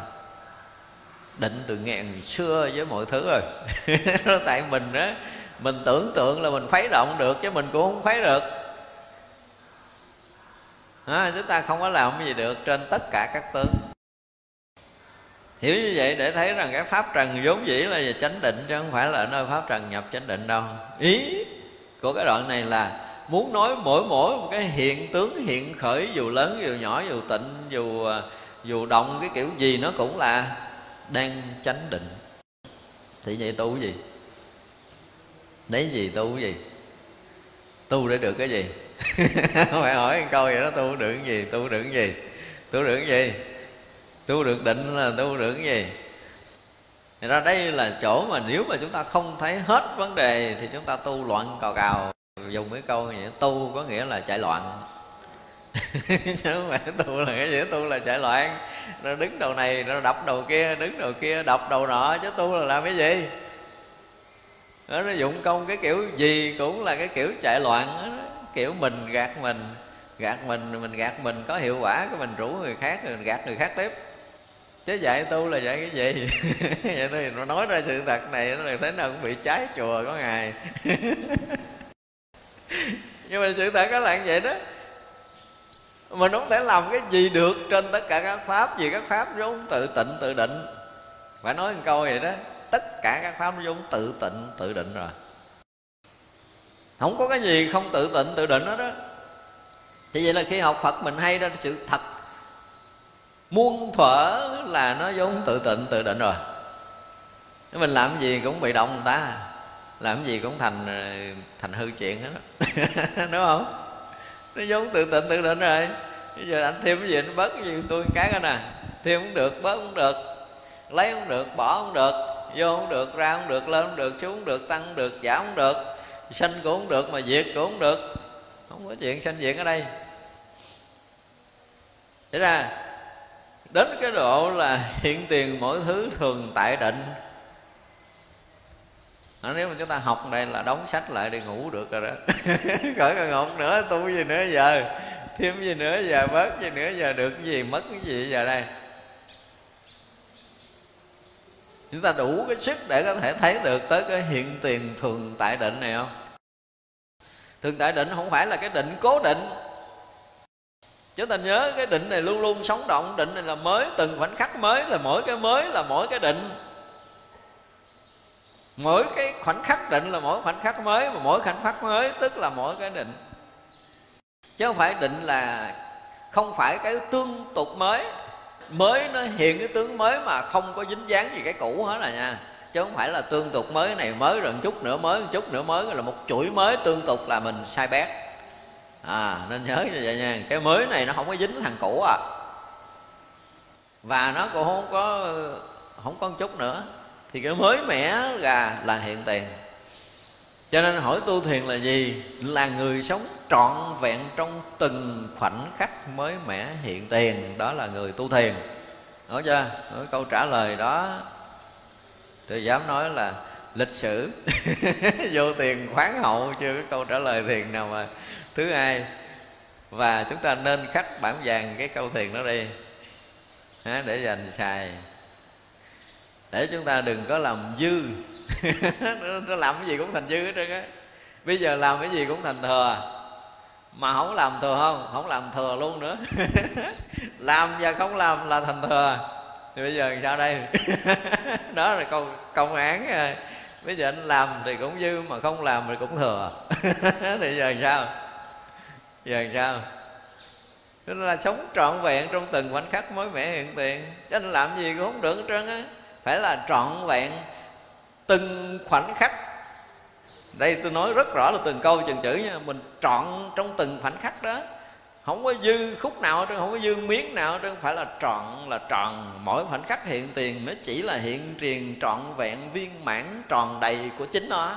Định từ ngàn xưa với mọi thứ rồi. Nó tại mình đó mình tưởng tượng là mình khuấy động được chứ mình cũng không khuấy được. À, chúng ta không có làm gì được trên tất cả các tướng. Hiểu như vậy để thấy rằng cái pháp trần vốn dĩ là về chánh định chứ không phải là ở nơi pháp trần nhập chánh định đâu. Ý của cái đoạn này là muốn nói mỗi mỗi một cái hiện tướng, hiện khởi, dù lớn, dù nhỏ, dù tịnh, dù à, dù động, cái kiểu gì nó cũng là đang chánh định. Thì vậy tu cái gì? Lấy gì tu cái gì? Tu để được cái gì? Phải hỏi câu vậy đó, tu được cái gì? Tu được cái gì? Tu được cái gì? Tu được định là tu được cái gì? Thì ra đây là chỗ mà nếu mà chúng ta không thấy hết vấn đề thì chúng ta tu loạn cào cào dùng mấy câu như vậy tu có nghĩa là chạy loạn. Chứ không phải tu là cái gì tu là chạy loạn. Nó đứng đầu này nó đập đầu kia đứng đầu kia đập đầu nọ chứ tu là làm cái gì? Đó, nó dụng công cái kiểu gì cũng là cái kiểu chạy loạn đó. kiểu mình gạt mình gạt mình mình gạt mình có hiệu quả cái mình rủ người khác rồi mình gạt người khác tiếp. Chứ dạy tu là dạy cái gì? Vậy thì nó nói ra sự thật này nó thế nào cũng bị trái chùa có ngày. nhưng mà sự thật nó là như vậy đó. Mình không thể làm cái gì được trên tất cả các pháp, vì các pháp vốn tự tịnh, tự định. Phải nói một câu vậy đó, tất cả các pháp vốn tự tịnh, tự định rồi. Không có cái gì không tự tịnh, tự định đó đó. Thì vậy là khi học phật mình hay ra sự thật muôn thuở là nó vốn tự tịnh, tự định rồi. Nếu mình làm gì cũng bị động người ta làm gì cũng thành ờ, thành hư chuyện hết đó đúng không? Nó vốn tự tịnh tự định rồi. Bây giờ anh thêm cái gì, anh bớt cái gì tôi cái cái nè. Thêm cũng được, bớt cũng được. Lấy cũng được, bỏ cũng được. Vô cũng được, ra cũng được, lên cũng được, xuống cũng được, tăng cũng được, giảm cũng được. Sanh cũng không được mà diệt cũng không được. Không có chuyện sanh diệt ở đây. Thế ra, đến cái độ là hiện tiền mỗi thứ thường tại định à, nếu mà chúng ta học đây là đóng sách lại đi ngủ được rồi đó. Khỏi cần học nữa tu gì nữa giờ? Thêm gì nữa giờ? Bớt gì nữa giờ? Được cái gì? Mất cái gì giờ đây? Chúng ta đủ cái sức để có thể thấy được tới cái hiện tiền thường tại định này không? Thường tại định không phải là cái định cố định. Chúng ta nhớ cái định này luôn luôn sống động. Định này là mới từng khoảnh khắc mới là mỗi cái mới là mỗi cái định mỗi cái khoảnh khắc định là mỗi khoảnh khắc mới, mà mỗi khoảnh khắc mới tức là mỗi cái định. Chứ không phải định là không phải cái tương tục mới. Mới nó hiện cái tướng mới mà không có dính dáng gì cái cũ hết là nha. Chứ không phải là tương tục mới này, mới rồi một chút nữa, mới một chút nữa, mới là một chuỗi mới tương tục là mình sai bét. À nên nhớ như vậy nha. Cái mới này nó không có dính thằng cũ à. Và nó cũng không có không có một chút nữa thì cái mới mẻ là là hiện tiền. Cho nên hỏi tu thiền là gì? Là người sống trọn vẹn trong từng khoảnh khắc mới mẻ hiện tiền. Đó là người tu thiền. Nói chưa? Nói câu trả lời đó. Tôi dám nói là lịch sử. Vô tiền khoáng hậu, chưa có câu trả lời thiền nào mà. Thứ hai, và chúng ta nên khắc bản vàng cái câu thiền đó đi. Để dành xài để chúng ta đừng có làm dư. Nó làm cái gì cũng thành dư hết trơn á. Bây giờ làm cái gì cũng thành thừa. Mà không làm thừa không? Không làm thừa luôn nữa. Làm và không làm là thành thừa. Thì bây giờ sao đây? Đó là câu công án rồi. Bây giờ anh làm thì cũng dư mà không làm thì cũng thừa. Thì giờ sao? Giờ sao? Nên là sống trọn vẹn trong từng khoảnh khắc mới mẻ hiện tiền. Chứ anh làm gì cũng không được hết trơn á. Phải là trọn vẹn từng khoảnh khắc. Đây tôi nói rất rõ là từng câu từng chữ nha. Mình trọn trong từng khoảnh khắc đó. Không có dư khúc nào chứ không có dư miếng nào chứ không phải là trọn, là tròn. Mỗi khoảnh khắc hiện tiền nó chỉ là hiện tiền trọn vẹn, viên mãn, tròn đầy của chính nó.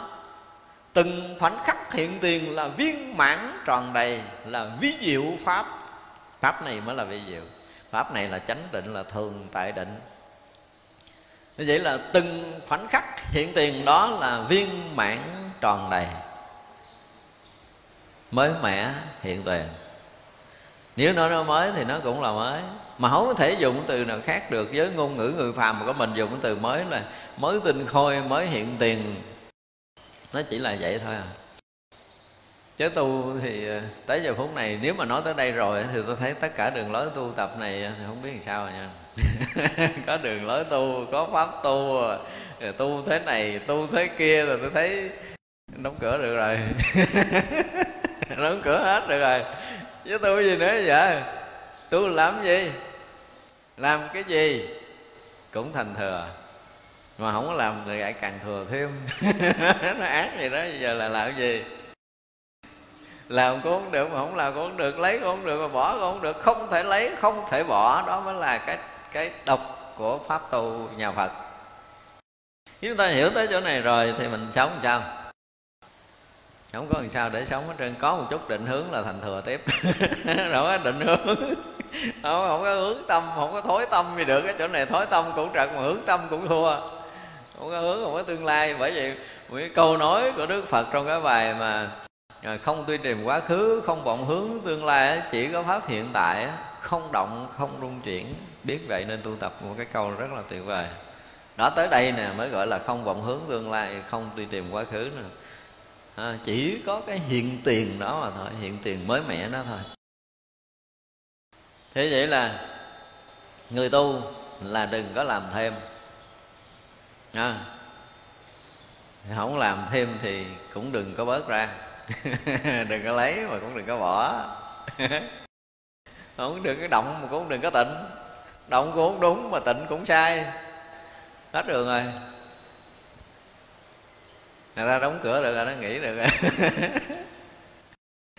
Từng khoảnh khắc hiện tiền là viên mãn, tròn đầy là ví diệu pháp. Pháp này mới là vi diệu. Pháp này là chánh định, là thường tại định như vậy là từng khoảnh khắc hiện tiền đó là viên mãn tròn đầy, mới mẻ hiện tiền. Nếu nói nó mới thì nó cũng là mới, mà không có thể dùng từ nào khác được. Với ngôn ngữ người phàm mà có mình dùng từ mới là mới tinh khôi, mới hiện tiền. Nó chỉ là vậy thôi à. Chứ tu thì ờ, tới giờ phút này nếu mà nói tới đây rồi thì tôi thấy tất cả đường lối tu tập này ờ, thì không biết làm sao rồi nha. có đường lối tu, có pháp tu, rồi tu thế này, tu thế kia, rồi tôi thấy đóng cửa được rồi. Đóng cửa hết được rồi. Chứ tu gì nữa vậy? Tu làm gì? Làm cái gì? Cũng thành thừa. Mà không có làm thì lại càng thừa thêm. Nó ác gì đó, giờ là làm gì? Làm cũng không được mà không làm cũng không được, lấy cũng không được mà bỏ cũng không được. Không thể lấy, không thể bỏ, đó mới là cái cái độc của pháp tu nhà phật. Nếu chúng ta hiểu tới chỗ này rồi thì mình sống sao? Không có làm sao để sống hết trơn. Có một chút định hướng là thành thừa tiếp. Đâu có định hướng. Không, không có hướng tâm không có thối tâm gì được. Cái chỗ này thối tâm cũng trật mà hướng tâm cũng thua. Không có hướng không có tương lai. Bởi vậy một cái câu nói của đức phật trong cái bài mà à, không tuyên tìm quá khứ không vọng hướng tương lai chỉ có pháp hiện tại không động không rung chuyển. Biết vậy nên tu tập một cái câu rất là tuyệt vời. Đó tới đây nè mới gọi là không vọng hướng tương lai không đi tìm quá khứ nữa. À, chỉ có cái hiện tiền đó mà thôi hiện tiền mới mẻ đó thôi. Thế vậy là người tu là đừng có làm thêm. À, không làm thêm thì cũng đừng có bớt ra. Đừng có lấy mà cũng đừng có bỏ. không đừng có động mà cũng đừng có tịnh. Động cũng không đúng mà tịnh cũng sai. Hết đường rồi. Người ta đóng cửa được rồi nó nghỉ được rồi.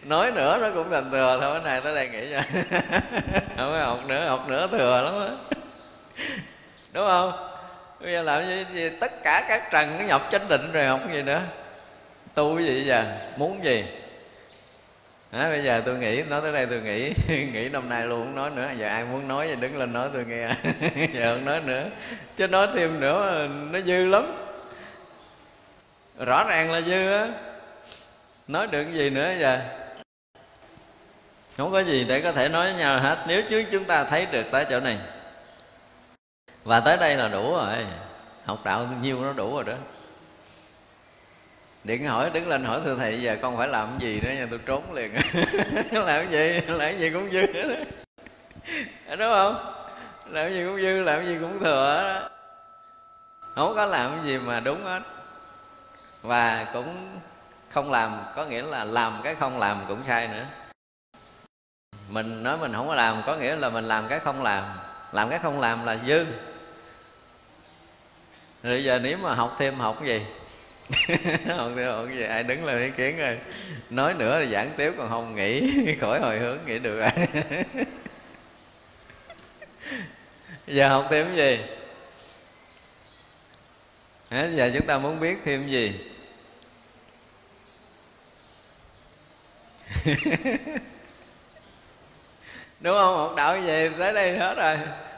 Nói nữa nó cũng thành thừa thôi cái này tới đây nghĩ cho. Không có học nữa học nữa thừa lắm á. Đúng không? Bây giờ làm gì, gì tất cả các trần nó nhập chánh định rồi học cái gì nữa? Tu cái gì giờ? Muốn gì? À, bây giờ tôi nghĩ nói tới đây tôi nghĩ nghĩ năm nay luôn không nói nữa. Giờ ai muốn nói thì đứng lên nói tôi nghe. Giờ không nói nữa. Chứ nói thêm nữa nó dư lắm. Rõ ràng là dư á. Nói được cái gì nữa giờ? Không có gì để có thể nói với nhau hết. Nếu chứ chúng ta thấy được tới chỗ này. Và tới đây là đủ rồi. Học đạo nhiêu nó đủ rồi đó điện hỏi, đứng lên hỏi thưa thầy, giờ con phải làm cái gì nữa nha, tôi trốn liền. Làm cái gì? Làm cái gì cũng dư đó đúng không? Làm cái gì cũng dư, làm cái gì cũng thừa đó. Không có làm cái gì mà đúng hết. Và cũng không làm, có nghĩa là làm cái không làm cũng sai nữa. Mình nói mình không có làm, có nghĩa là mình làm cái không làm. Làm cái không làm là dư. Rồi giờ nếu mà học thêm học cái gì? Học thêm học cái gì. Ai đứng lên ý kiến rồi nói nữa là giảng tiếp, còn không nghĩ khỏi hồi hướng nghĩ được rồi. Giờ học thêm cái gì? Hả? giờ chúng ta muốn biết thêm gì? Đúng không? Học đạo về tới đây hết rồi.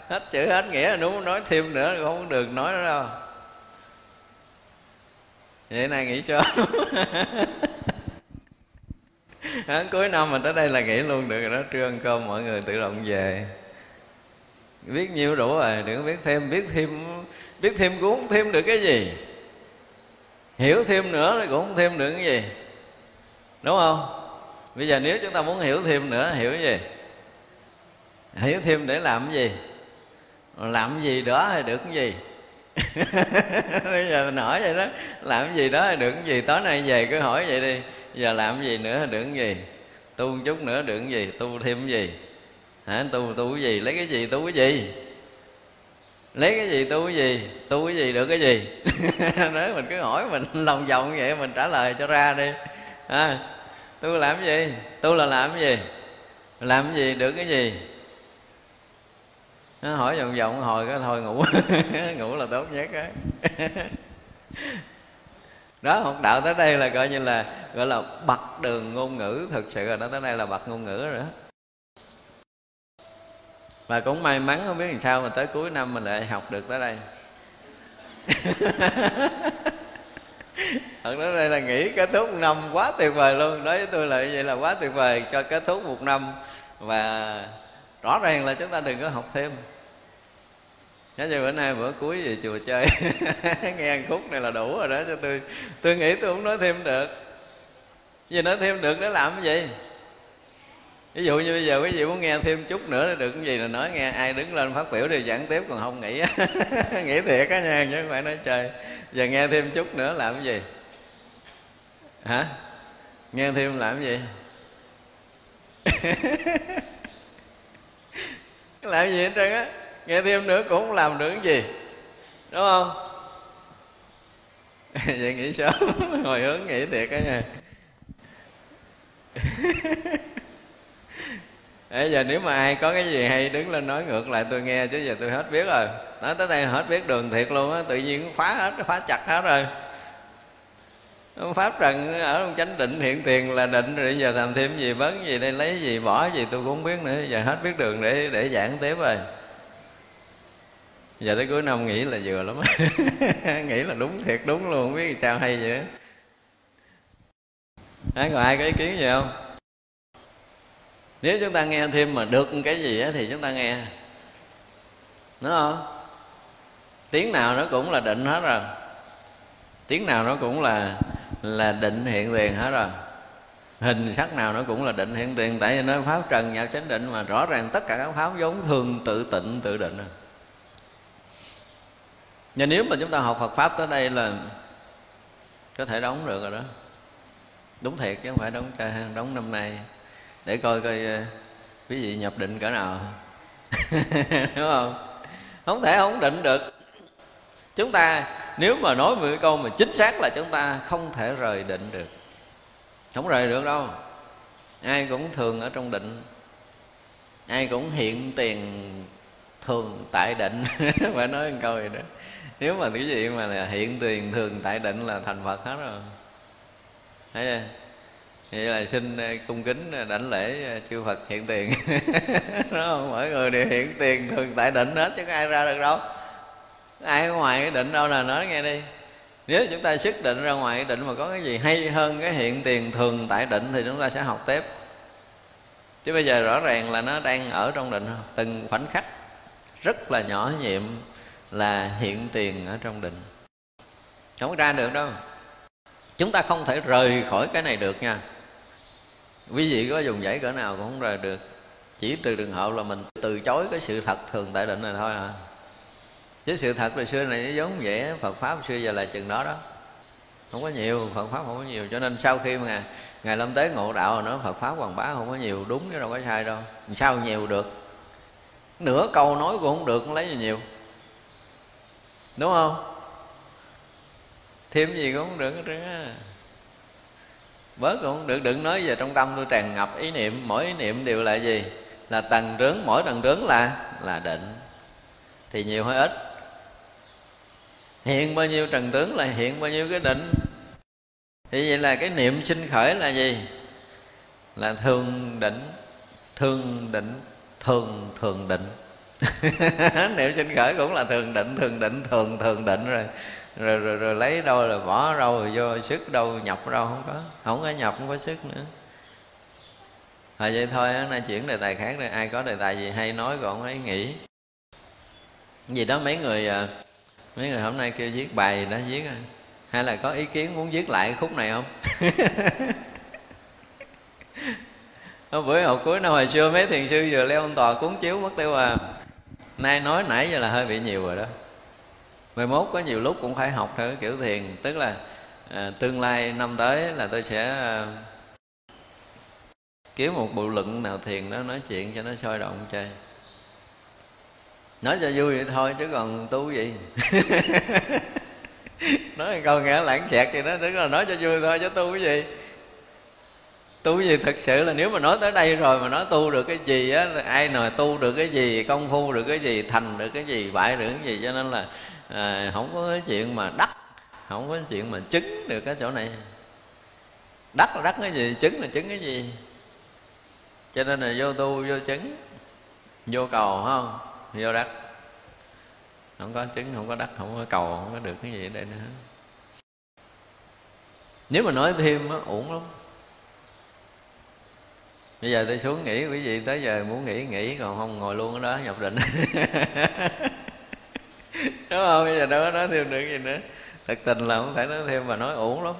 Hết chữ, hết nghĩa là đúng nói thêm nữa, không được nói nữa đâu vậy nay nghỉ sớm. Cuối năm mà tới đây là nghỉ luôn được rồi đó. Trưa ăn cơm, mọi người tự động về. Biết nhiêu đủ rồi, đừng biết thêm. Biết thêm biết thêm cũng không thêm được cái gì. Hiểu thêm nữa thì cũng không thêm được cái gì. Đúng không? Bây giờ nếu chúng ta muốn hiểu thêm nữa, hiểu cái gì? Hiểu thêm để làm cái gì? Làm cái gì đó thì được cái gì? bây giờ mình hỏi vậy đó làm cái gì đó thì được cái gì tối nay về cứ hỏi vậy đi. Giờ làm cái gì nữa được cái gì tu một chút nữa được cái gì tu thêm cái gì. Hả tu tu cái gì lấy cái gì tu cái gì? Lấy cái gì tu cái gì tu cái gì được cái gì? Nói mình cứ hỏi mình lòng vòng vậy mình trả lời cho ra đi. À, tu làm cái gì? Tu là làm cái gì? Làm cái gì được cái gì? Nó hỏi vòng vòng, hồi cái thôi ngủ. Ngủ là tốt nhất á. Đó, học đạo tới đây là coi như là, gọi là bật đường ngôn ngữ thực sự là nó tới đây là bật ngôn ngữ rồi đó. Và cũng may mắn, không biết làm sao mà tới cuối năm mình lại học được tới đây. Thật đó đây là nghĩ kết thúc một năm quá tuyệt vời luôn. Đối với tôi là vậy là quá tuyệt vời cho kết thúc một năm. Và rõ ràng là chúng ta đừng có học thêm. Nhớ như bữa nay bữa cuối về chùa chơi. Nghe khúc này là đủ rồi đó, cho tôi Tôi nghĩ tôi không nói thêm được. Vì nói thêm được để làm cái gì? Ví dụ như bây giờ quý vị muốn nghe thêm chút nữa được cái gì là nói nghe. Ai đứng lên phát biểu thì giảng tiếp, còn không nghĩ nghĩ thiệt á nha, chứ không phải nói chơi. Giờ nghe thêm chút nữa làm cái gì? Hả? Nghe thêm làm cái gì? làm cái gì hết trơn á. Nghe thêm nữa cũng không làm được cái gì. Đúng không? Vậy nghĩ sớm. Hồi hướng nghĩ thiệt á nha. Bây giờ nếu mà ai có cái gì hay đứng lên nói ngược lại tôi nghe chứ giờ tôi hết biết rồi. Nói tới đây hết biết đường thiệt luôn á Tự nhiên khóa hết, khóa chặt hết rồi. Pháp trần ở trong chánh định hiện tiền là định rồi, giờ làm thêm gì vấn gì đây, lấy gì, bỏ gì, tôi cũng không biết nữa. Giờ hết biết đường để để giảng tiếp rồi. Giờ tới cuối năm nghĩ là vừa lắm. Nghĩ là đúng thiệt, đúng luôn, không biết sao hay vậy. Đó Ai còn ai có ý kiến gì không? nếu chúng ta nghe thêm mà được cái gì á thì chúng ta nghe. Đúng không? Tiếng nào nó cũng là định hết rồi. Tiếng nào nó cũng là là định hiện tiền hết rồi. Hình sắc nào nó cũng là định hiện tiền, tại vì nó pháp trần nhập chánh định mà rõ ràng tất cả các pháp giống thường tự tịnh, tự định. Rồi và nếu mà chúng ta học Phật pháp tới đây là có thể đóng được rồi đó. Đúng thiệt chứ không phải đóng đóng năm nay. Để coi coi ờ, quý vị nhập định cỡ nào. Đúng không? Không thể không định được chúng ta, nếu mà nói một cái câu mà chính xác là chúng ta không thể rời định được. Không rời được đâu. Ai cũng thường ở trong định. Ai cũng hiện tiền thường tại định. Phải nói một câu vậy đó. Nếu mà cái gì mà là hiện tiền thường tại định là thành phật hết rồi. Thấy chưa? Vậy là xin ờ, cung kính ờ, đảnh lễ ờ, chư Phật hiện tiền. Đúng không mọi người đều hiện tiền thường tại định hết, chứ ai ra được đâu ai ở ngoài cái định đâu là nói nghe đi. Nếu chúng ta xuất định ra ngoài cái định mà có cái gì hay hơn cái hiện tiền thường tại định thì chúng ta sẽ học tiếp. Chứ bây giờ rõ ràng là nó đang ở trong định từng khoảnh khắc rất là nhỏ nhiệm là hiện tiền ở trong định. Không có ra được đâu. Chúng ta không thể rời khỏi cái này được nha. Quý vị có dùng giấy cỡ nào cũng không rời được. Chỉ từ trường hợp là mình từ chối cái sự thật thường tại định này thôi à chứ sự thật là xưa này nó giống vậy phật pháp xưa giờ là chừng đó đó. Không có nhiều, phật pháp không có nhiều. Cho nên sau khi mà ngài lâm tế ngộ đạo nó phật pháp quảng bá không có nhiều, đúng chứ đâu có sai đâu. Sao nhiều được? Nửa câu nói cũng không được cũng lấy gì nhiều? Đúng không? Thêm gì cũng không được hết trơn á. Bớt cũng không được. Đừng nói về trong tâm tôi tràn ngập ý niệm. Mỗi ý niệm đều là gì? Là tầng trướng. Mỗi tầng trướng là là định. Thì nhiều hay ít? Hiện bao nhiêu trần tướng là hiện bao nhiêu cái định thì vậy là cái niệm sinh khởi là gì? Là thường định thường định thường thường định niệm sinh khởi cũng là thường định thường định thường thường định rồi. Rồi rồi, rồi lấy đâu rồi bỏ đâu rồi vô sức đâu nhập đâu không có không có nhập không có sức nữa. Thôi vậy thôi nay chuyển đề tài khác rồi ai có đề tài gì hay nói còn ấy nghĩ vì đó mấy người à, mấy người hôm nay kêu viết bài gì đó viết à hay là có ý kiến muốn viết lại khúc này không? Hôm bữa học cuối năm hồi xưa mấy thiền sư vừa leo ông tòa cuốn chiếu mất tiêu à. Nay nói nãy giờ là hơi bị nhiều rồi đó. Mười mốt có nhiều lúc cũng phải học theo cái kiểu thiền. Tức là à, tương lai năm tới là tôi sẽ à, kiếm một bộ luận nào thiền đó nói chuyện cho nó sôi động chơi nói cho vui vậy thôi chứ còn tu gì? Nói câu nghe lãng xẹt gì đó tức là nói cho vui thôi chứ tu cái gì? Tu cái gì thực sự là nếu mà nói tới đây rồi mà nói tu được cái gì á ai nào tu được cái gì công phu được cái gì thành được cái gì bại được cái gì cho nên là à, không có cái chuyện mà đắc không có cái chuyện mà chứng được cái chỗ này. Đắc là đắc cái gì chứng là chứng cái gì? Cho nên là vô tu vô chứng vô cầu không? Vô đắc. Không có chứng không có đắc không có cầu không có được cái gì ở đây nữa. Nếu mà nói thêm á uổng lắm. Bây giờ tôi xuống nghỉ quý vị tới giờ muốn nghỉ nghỉ còn không ngồi luôn ở đó nhập định. Đúng không? Bây giờ đâu có nói thêm được gì nữa. Thật tình là không thể nói thêm mà nói uổng lắm.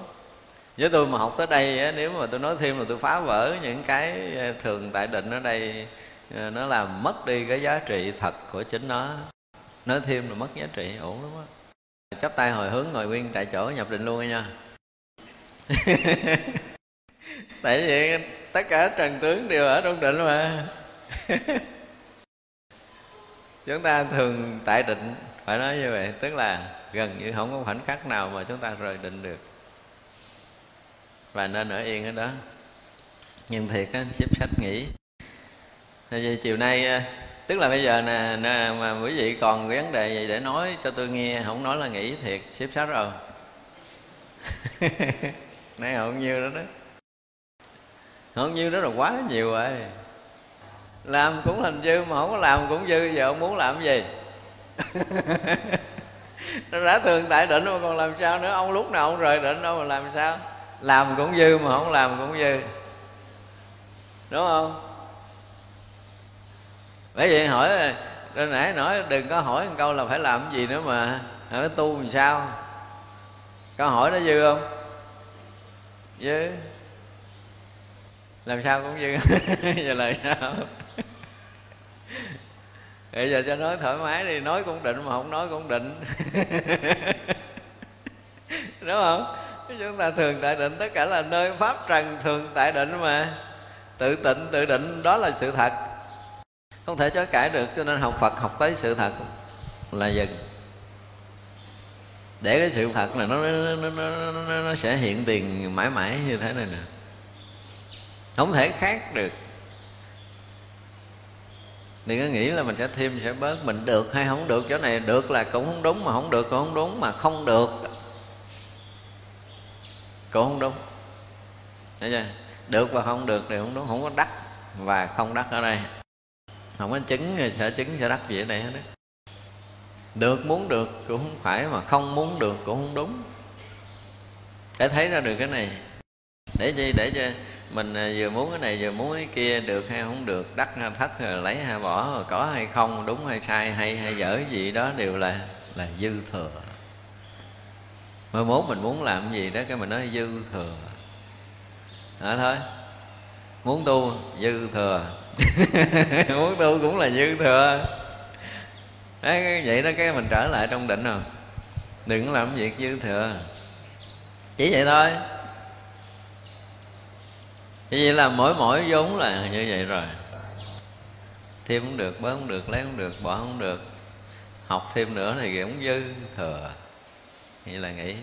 Với tôi mà học tới đây á, nếu mà tôi nói thêm là tôi phá vỡ những cái ờ, thường tại định ở đây Ờ, nó làm mất đi cái giá trị thật của chính nó. Nói thêm là mất giá trị, ổn lắm á. Chắp tay hồi hướng ngồi nguyên tại chỗ nhập định luôn nha. Tại vì tất cả trần tướng đều ở trong định mà. Chúng ta thường tại định, phải nói như vậy. Tức là gần như không có khoảnh khắc nào mà chúng ta rời định được. Và nên ở yên ở đó. Nhưng thiệt á xếp sách nghỉ Tại chiều nay ờ, tức là bây giờ nè, nè mà quý vị còn vấn đề gì để nói cho tôi nghe không nói là nghĩ thiệt xếp sách rồi. Nay không nhiêu đó đó. Không nhiêu đó là quá nhiều rồi. Làm cũng thành dư mà không có làm cũng dư giờ ông muốn làm cái gì? Nó đã thường tại định mà còn làm sao nữa ông lúc nào ông rời định đâu mà làm sao? Làm cũng dư mà không làm cũng dư. Đúng không? Bởi vậy hỏi rồi nãy nói đừng có hỏi một câu là phải làm cái gì nữa mà nó tu làm sao? Câu hỏi nó dư không? Dư. Làm sao cũng dư. Giờ là sao? Bây giờ cho nói thoải mái đi, nói cũng định mà không nói cũng định. Đúng không? Chúng ta thường tại định, tất cả là nơi pháp trần thường tại định mà. Tự tịnh, tự định, đó là sự thật không thể chối cãi được cho nên học phật học tới sự thật là dừng. Để cái sự thật là nó nó, nó, nó, nó, nó sẽ hiện tiền mãi mãi như thế này nè. Không thể khác được. Đừng có nghĩ là mình sẽ thêm sẽ bớt. Mình được hay không được chỗ này được là cũng không đúng mà không được cũng không đúng mà không được. Cũng không đúng. Thấy chưa? được và không được thì không đúng không có đắc và không đắc ở đây không có chứng thì sẽ chứng, sẽ đắc gì ở đây hết đó được muốn được cũng không phải mà không muốn được cũng không đúng. Để thấy ra được cái này. Để chi? Để cho mình à, vừa muốn cái này, vừa muốn cái kia, được hay không được, đắc hay thất rồi lấy hay bỏ rồi có hay không, đúng hay sai, hay hay dở gì đó đều là là dư thừa. Mai mốt mình muốn làm gì đó, cái mình nói dư thừa. Đó thôi. Muốn tu, dư thừa muốn tu cũng là dư thừa. Đấy, vậy đó, cái mình trở lại trong định rồi. Đừng làm việc dư thừa. Chỉ vậy thôi. Chỉ vậy là mỗi mỗi vốn là như vậy rồi. Thêm cũng được, bớt không được, lấy không được, bỏ không được. Học thêm nữa thì cũng dư thừa. Như là nghĩ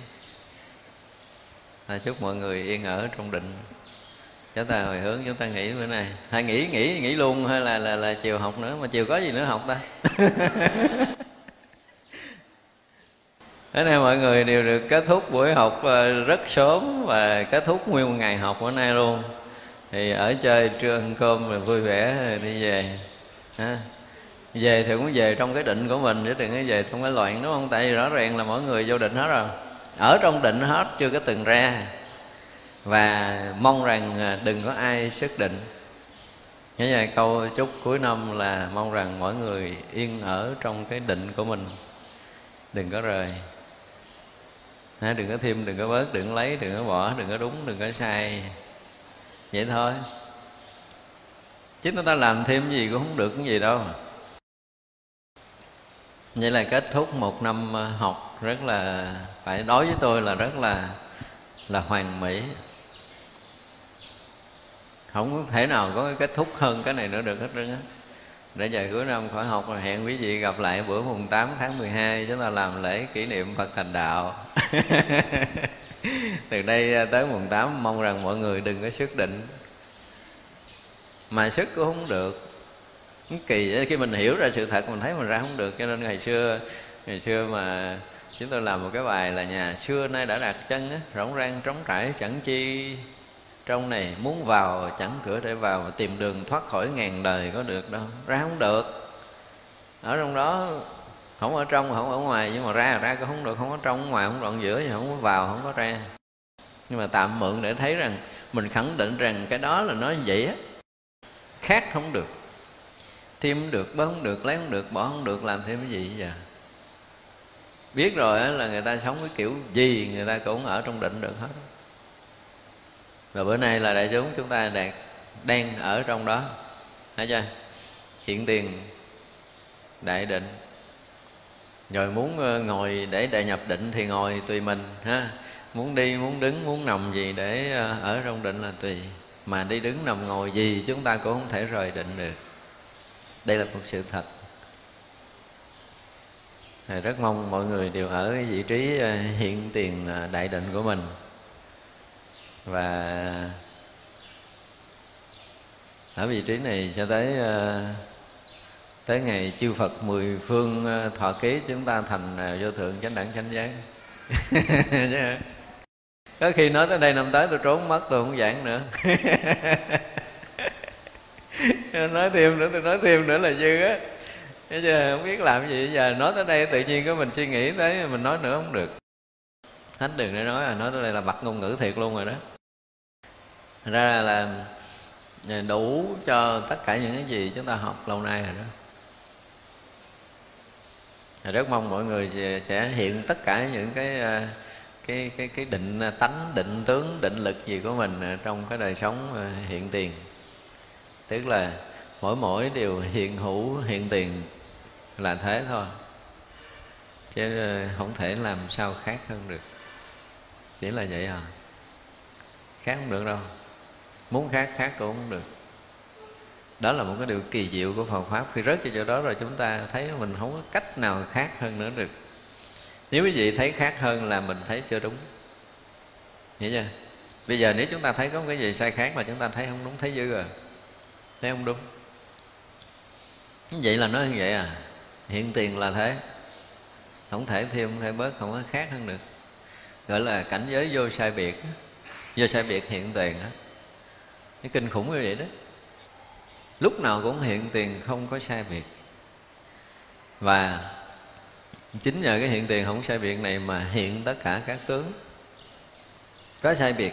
ta chúc mọi người yên ở trong định chúng ta hồi hướng chúng ta nghĩ bữa nay. Hay nghĩ nghĩ nghĩ luôn hay là là là chiều học nữa? Mà chiều có gì nữa học ta? Thế nên mọi người đều được kết thúc buổi học ờ, rất sớm và kết thúc nguyên một ngày học bữa nay luôn. Thì ở chơi trưa ăn cơm rồi vui vẻ rồi đi về. Ha về thì cũng về trong cái định của mình, chứ đừng có về trong cái loạn, đúng không? Tại vì rõ ràng là mỗi người vô định hết rồi. Ở trong định hết, chưa có từng ra và mong rằng à, đừng có ai xác định. Nhớ nhà câu chúc cuối năm là mong rằng mỗi người yên ở trong cái định của mình. Đừng có rời. Đừng có thêm, đừng có bớt, đừng có lấy, đừng có bỏ, đừng có đúng, đừng có sai. Vậy thôi. Chứ chúng ta làm thêm gì cũng không được cái gì đâu. Vậy là kết thúc một năm à, học rất là, phải đối với tôi là rất là là hoàn mỹ không có thể nào có cái kết thúc hơn cái này nữa được hết trơn á. Để giờ cuối năm khỏi học rồi hẹn quý vị gặp lại bữa mùng 8 tháng 12 chúng ta làm lễ kỷ niệm Phật thành đạo. Từ đây tới mùng 8 mong rằng mọi người đừng có sức định. Mà sức cũng không được. Kỳ khi mình hiểu ra sự thật mình thấy mình ra không được cho nên ngày xưa ngày xưa mà chúng tôi làm một cái bài là nhà xưa nay đã đặt chân á, rỗng rang trống trải chẳng chi trong này muốn vào, chẳng cửa để vào mà tìm đường thoát khỏi ngàn đời có được đâu, ra không được. Ở trong đó, không ở trong không ở ngoài, nhưng mà ra ra cũng không được, không ở trong, ngoài không đoạn giữa thì không có vào, không có ra. Nhưng mà tạm mượn để thấy rằng, mình khẳng định rằng cái đó là nó vậy á. Khác không được. Thêm không được, bớt không được, lấy không được, bỏ không được, làm thêm cái gì vậy biết rồi là người ta sống cái kiểu gì, người ta cũng ở trong định được hết và bữa nay là đại chúng chúng ta đang đang ở trong đó. Thấy chưa hiện tiền, đại định. Rồi muốn ờ, ngồi để đại nhập định thì ngồi tùy mình, ha? Muốn đi, muốn đứng, muốn nằm gì để ờ, ở trong định là tùy. Mà đi đứng nằm ngồi gì chúng ta cũng không thể rời định được. Đây là một sự thật. Thầy rất mong mọi người đều ở cái vị trí ờ, hiện tiền đại định của mình và ở vị trí này cho tới ờ, tới ngày chư Phật mười phương ờ, thọ ký, chúng ta thành ờ, vô thượng chánh đẳng chánh giác. Có khi nói tới đây năm tới tôi trốn mất, tôi không giảng nữa. Nói thêm nữa, tôi nói thêm nữa là dư á. Bây giờ không biết làm gì. Giờ nói tới đây tự nhiên có mình suy nghĩ tới, mình nói nữa không được. Hết đường để nói à nói tới đây là bật ngôn ngữ thiệt luôn rồi đó ra là à, đủ cho tất cả những cái gì chúng ta học lâu nay rồi đó. Rất mong mọi người sẽ hiện tất cả những cái à, cái cái cái định tánh, định tướng, định lực gì của mình trong cái đời sống à, hiện tiền. Tức là mỗi mỗi điều hiện hữu hiện tiền là thế thôi. Chứ không thể làm sao khác hơn được. Chỉ là vậy à. Khác không được đâu muốn khác khác cũng không được. Đó là một cái điều kỳ diệu của Phật pháp. Khi rớt vào chỗ đó rồi chúng ta thấy mình không có cách nào khác hơn nữa được. Nếu quý vị thấy khác hơn là mình thấy chưa đúng. Hiểu chưa? Bây giờ nếu chúng ta thấy có một cái gì sai khác mà chúng ta thấy không đúng, thấy dư à thấy không đúng. Như vậy là nói như vậy à. Hiện tiền là thế. Không thể thêm, không thể bớt, không có khác hơn được. Gọi là cảnh giới vô sai biệt vô sai biệt hiện tiền á cái kinh khủng như vậy đó. Lúc nào cũng hiện tiền, không có sai biệt và chính nhờ cái hiện tiền không sai biệt này mà hiện tất cả các tướng có sai biệt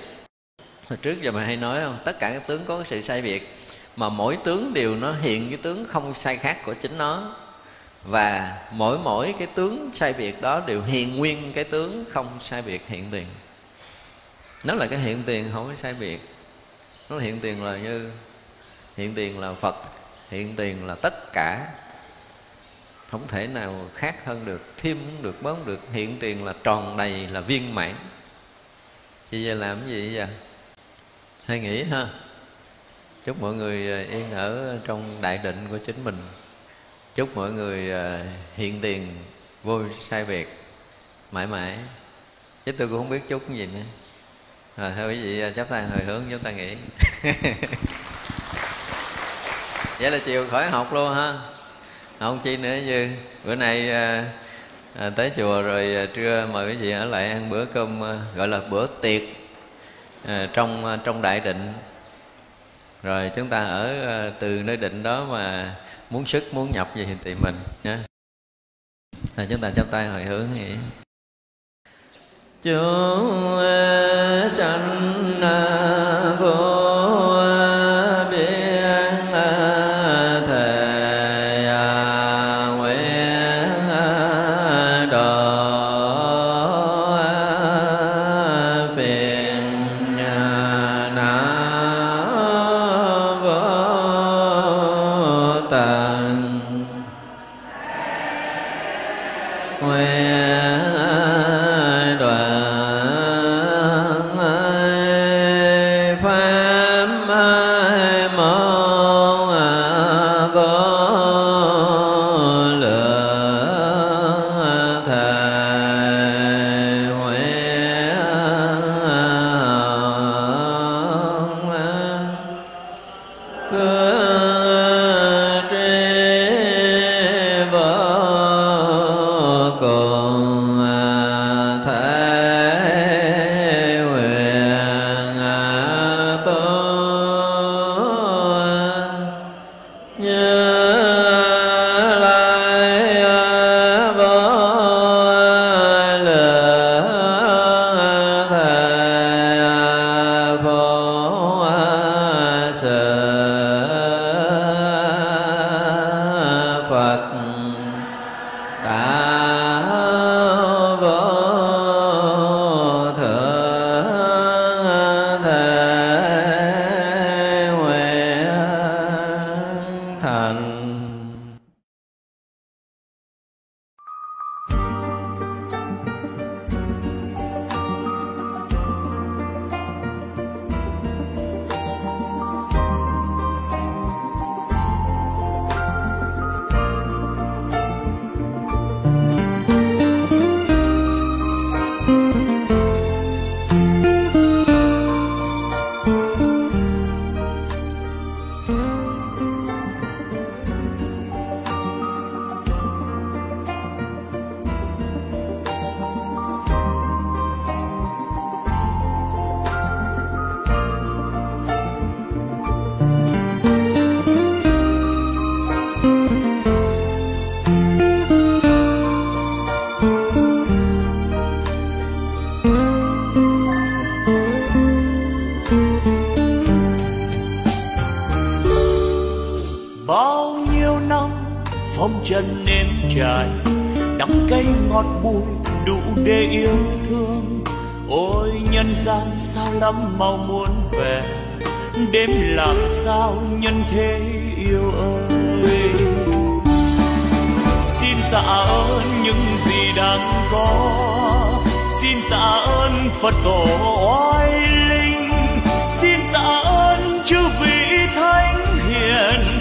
hồi trước giờ mà hay nói không? Tất cả các tướng có sự sai biệt mà mỗi tướng đều nó hiện cái tướng không sai khác của chính nó. Và mỗi mỗi cái tướng sai biệt đó đều hiện nguyên cái tướng không sai biệt hiện tiền. Nó là cái hiện tiền không có sai biệt nó hiện tiền là như, hiện tiền là phật, hiện tiền là tất cả. Không thể nào khác hơn được, thêm không được, bớt được. Hiện tiền là tròn đầy, là viên mãn. Chị giờ làm cái gì vậy hay nghĩ ha. Chúc mọi người à, yên ở trong đại định của chính mình. Chúc mọi người à, hiện tiền, vui, sai việc, mãi mãi. Chứ tôi cũng không biết chúc cái gì nữa rồi thôi quý vị à, chắp tay hồi hướng chúng ta nghĩ vậy là chiều khỏi học luôn ha. Không chi nữa như bữa nay à, à, tới chùa rồi à, trưa mời quý vị ở lại ăn bữa cơm à, gọi là bữa tiệc à, trong à, trong đại định. Rồi chúng ta ở à, từ nơi định đó mà muốn sức muốn nhập gì thì tìm mình nhé à, chúng ta chắp tay hồi hướng nghĩ chúng sanh bao nhiêu năm phong trần êm trải, đắng cay ngọt bùi đủ để yêu thương. Ôi nhân gian sao lắm mau muốn về, đêm làm sao nhân thế yêu ơi. Xin tạ ơn những gì đang có, xin tạ ơn phật tổ oai linh, xin tạ ơn chư vị thánh hiền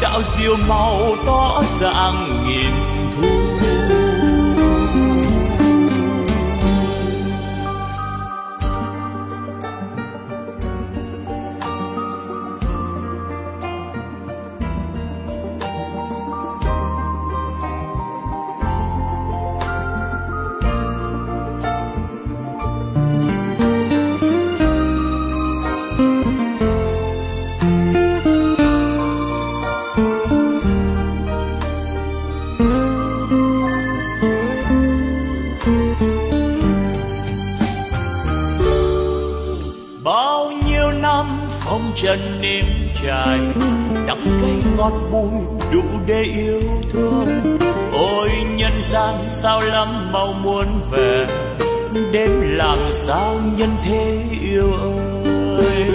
đạo diệu màu tỏ dạng nghìn thu. Bao nhiêu năm phong trần nếm trải đắng cay ngọt bùi đủ để yêu thương. Ôi nhân gian sao lắm mau muốn về, đêm làm sao nhân thế yêu ơi.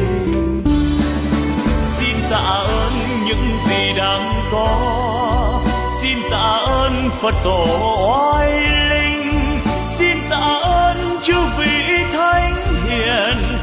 Xin tạ ơn những gì đang có, xin tạ ơn phật tổ oai linh, xin tạ ơn chư vị thánh hiền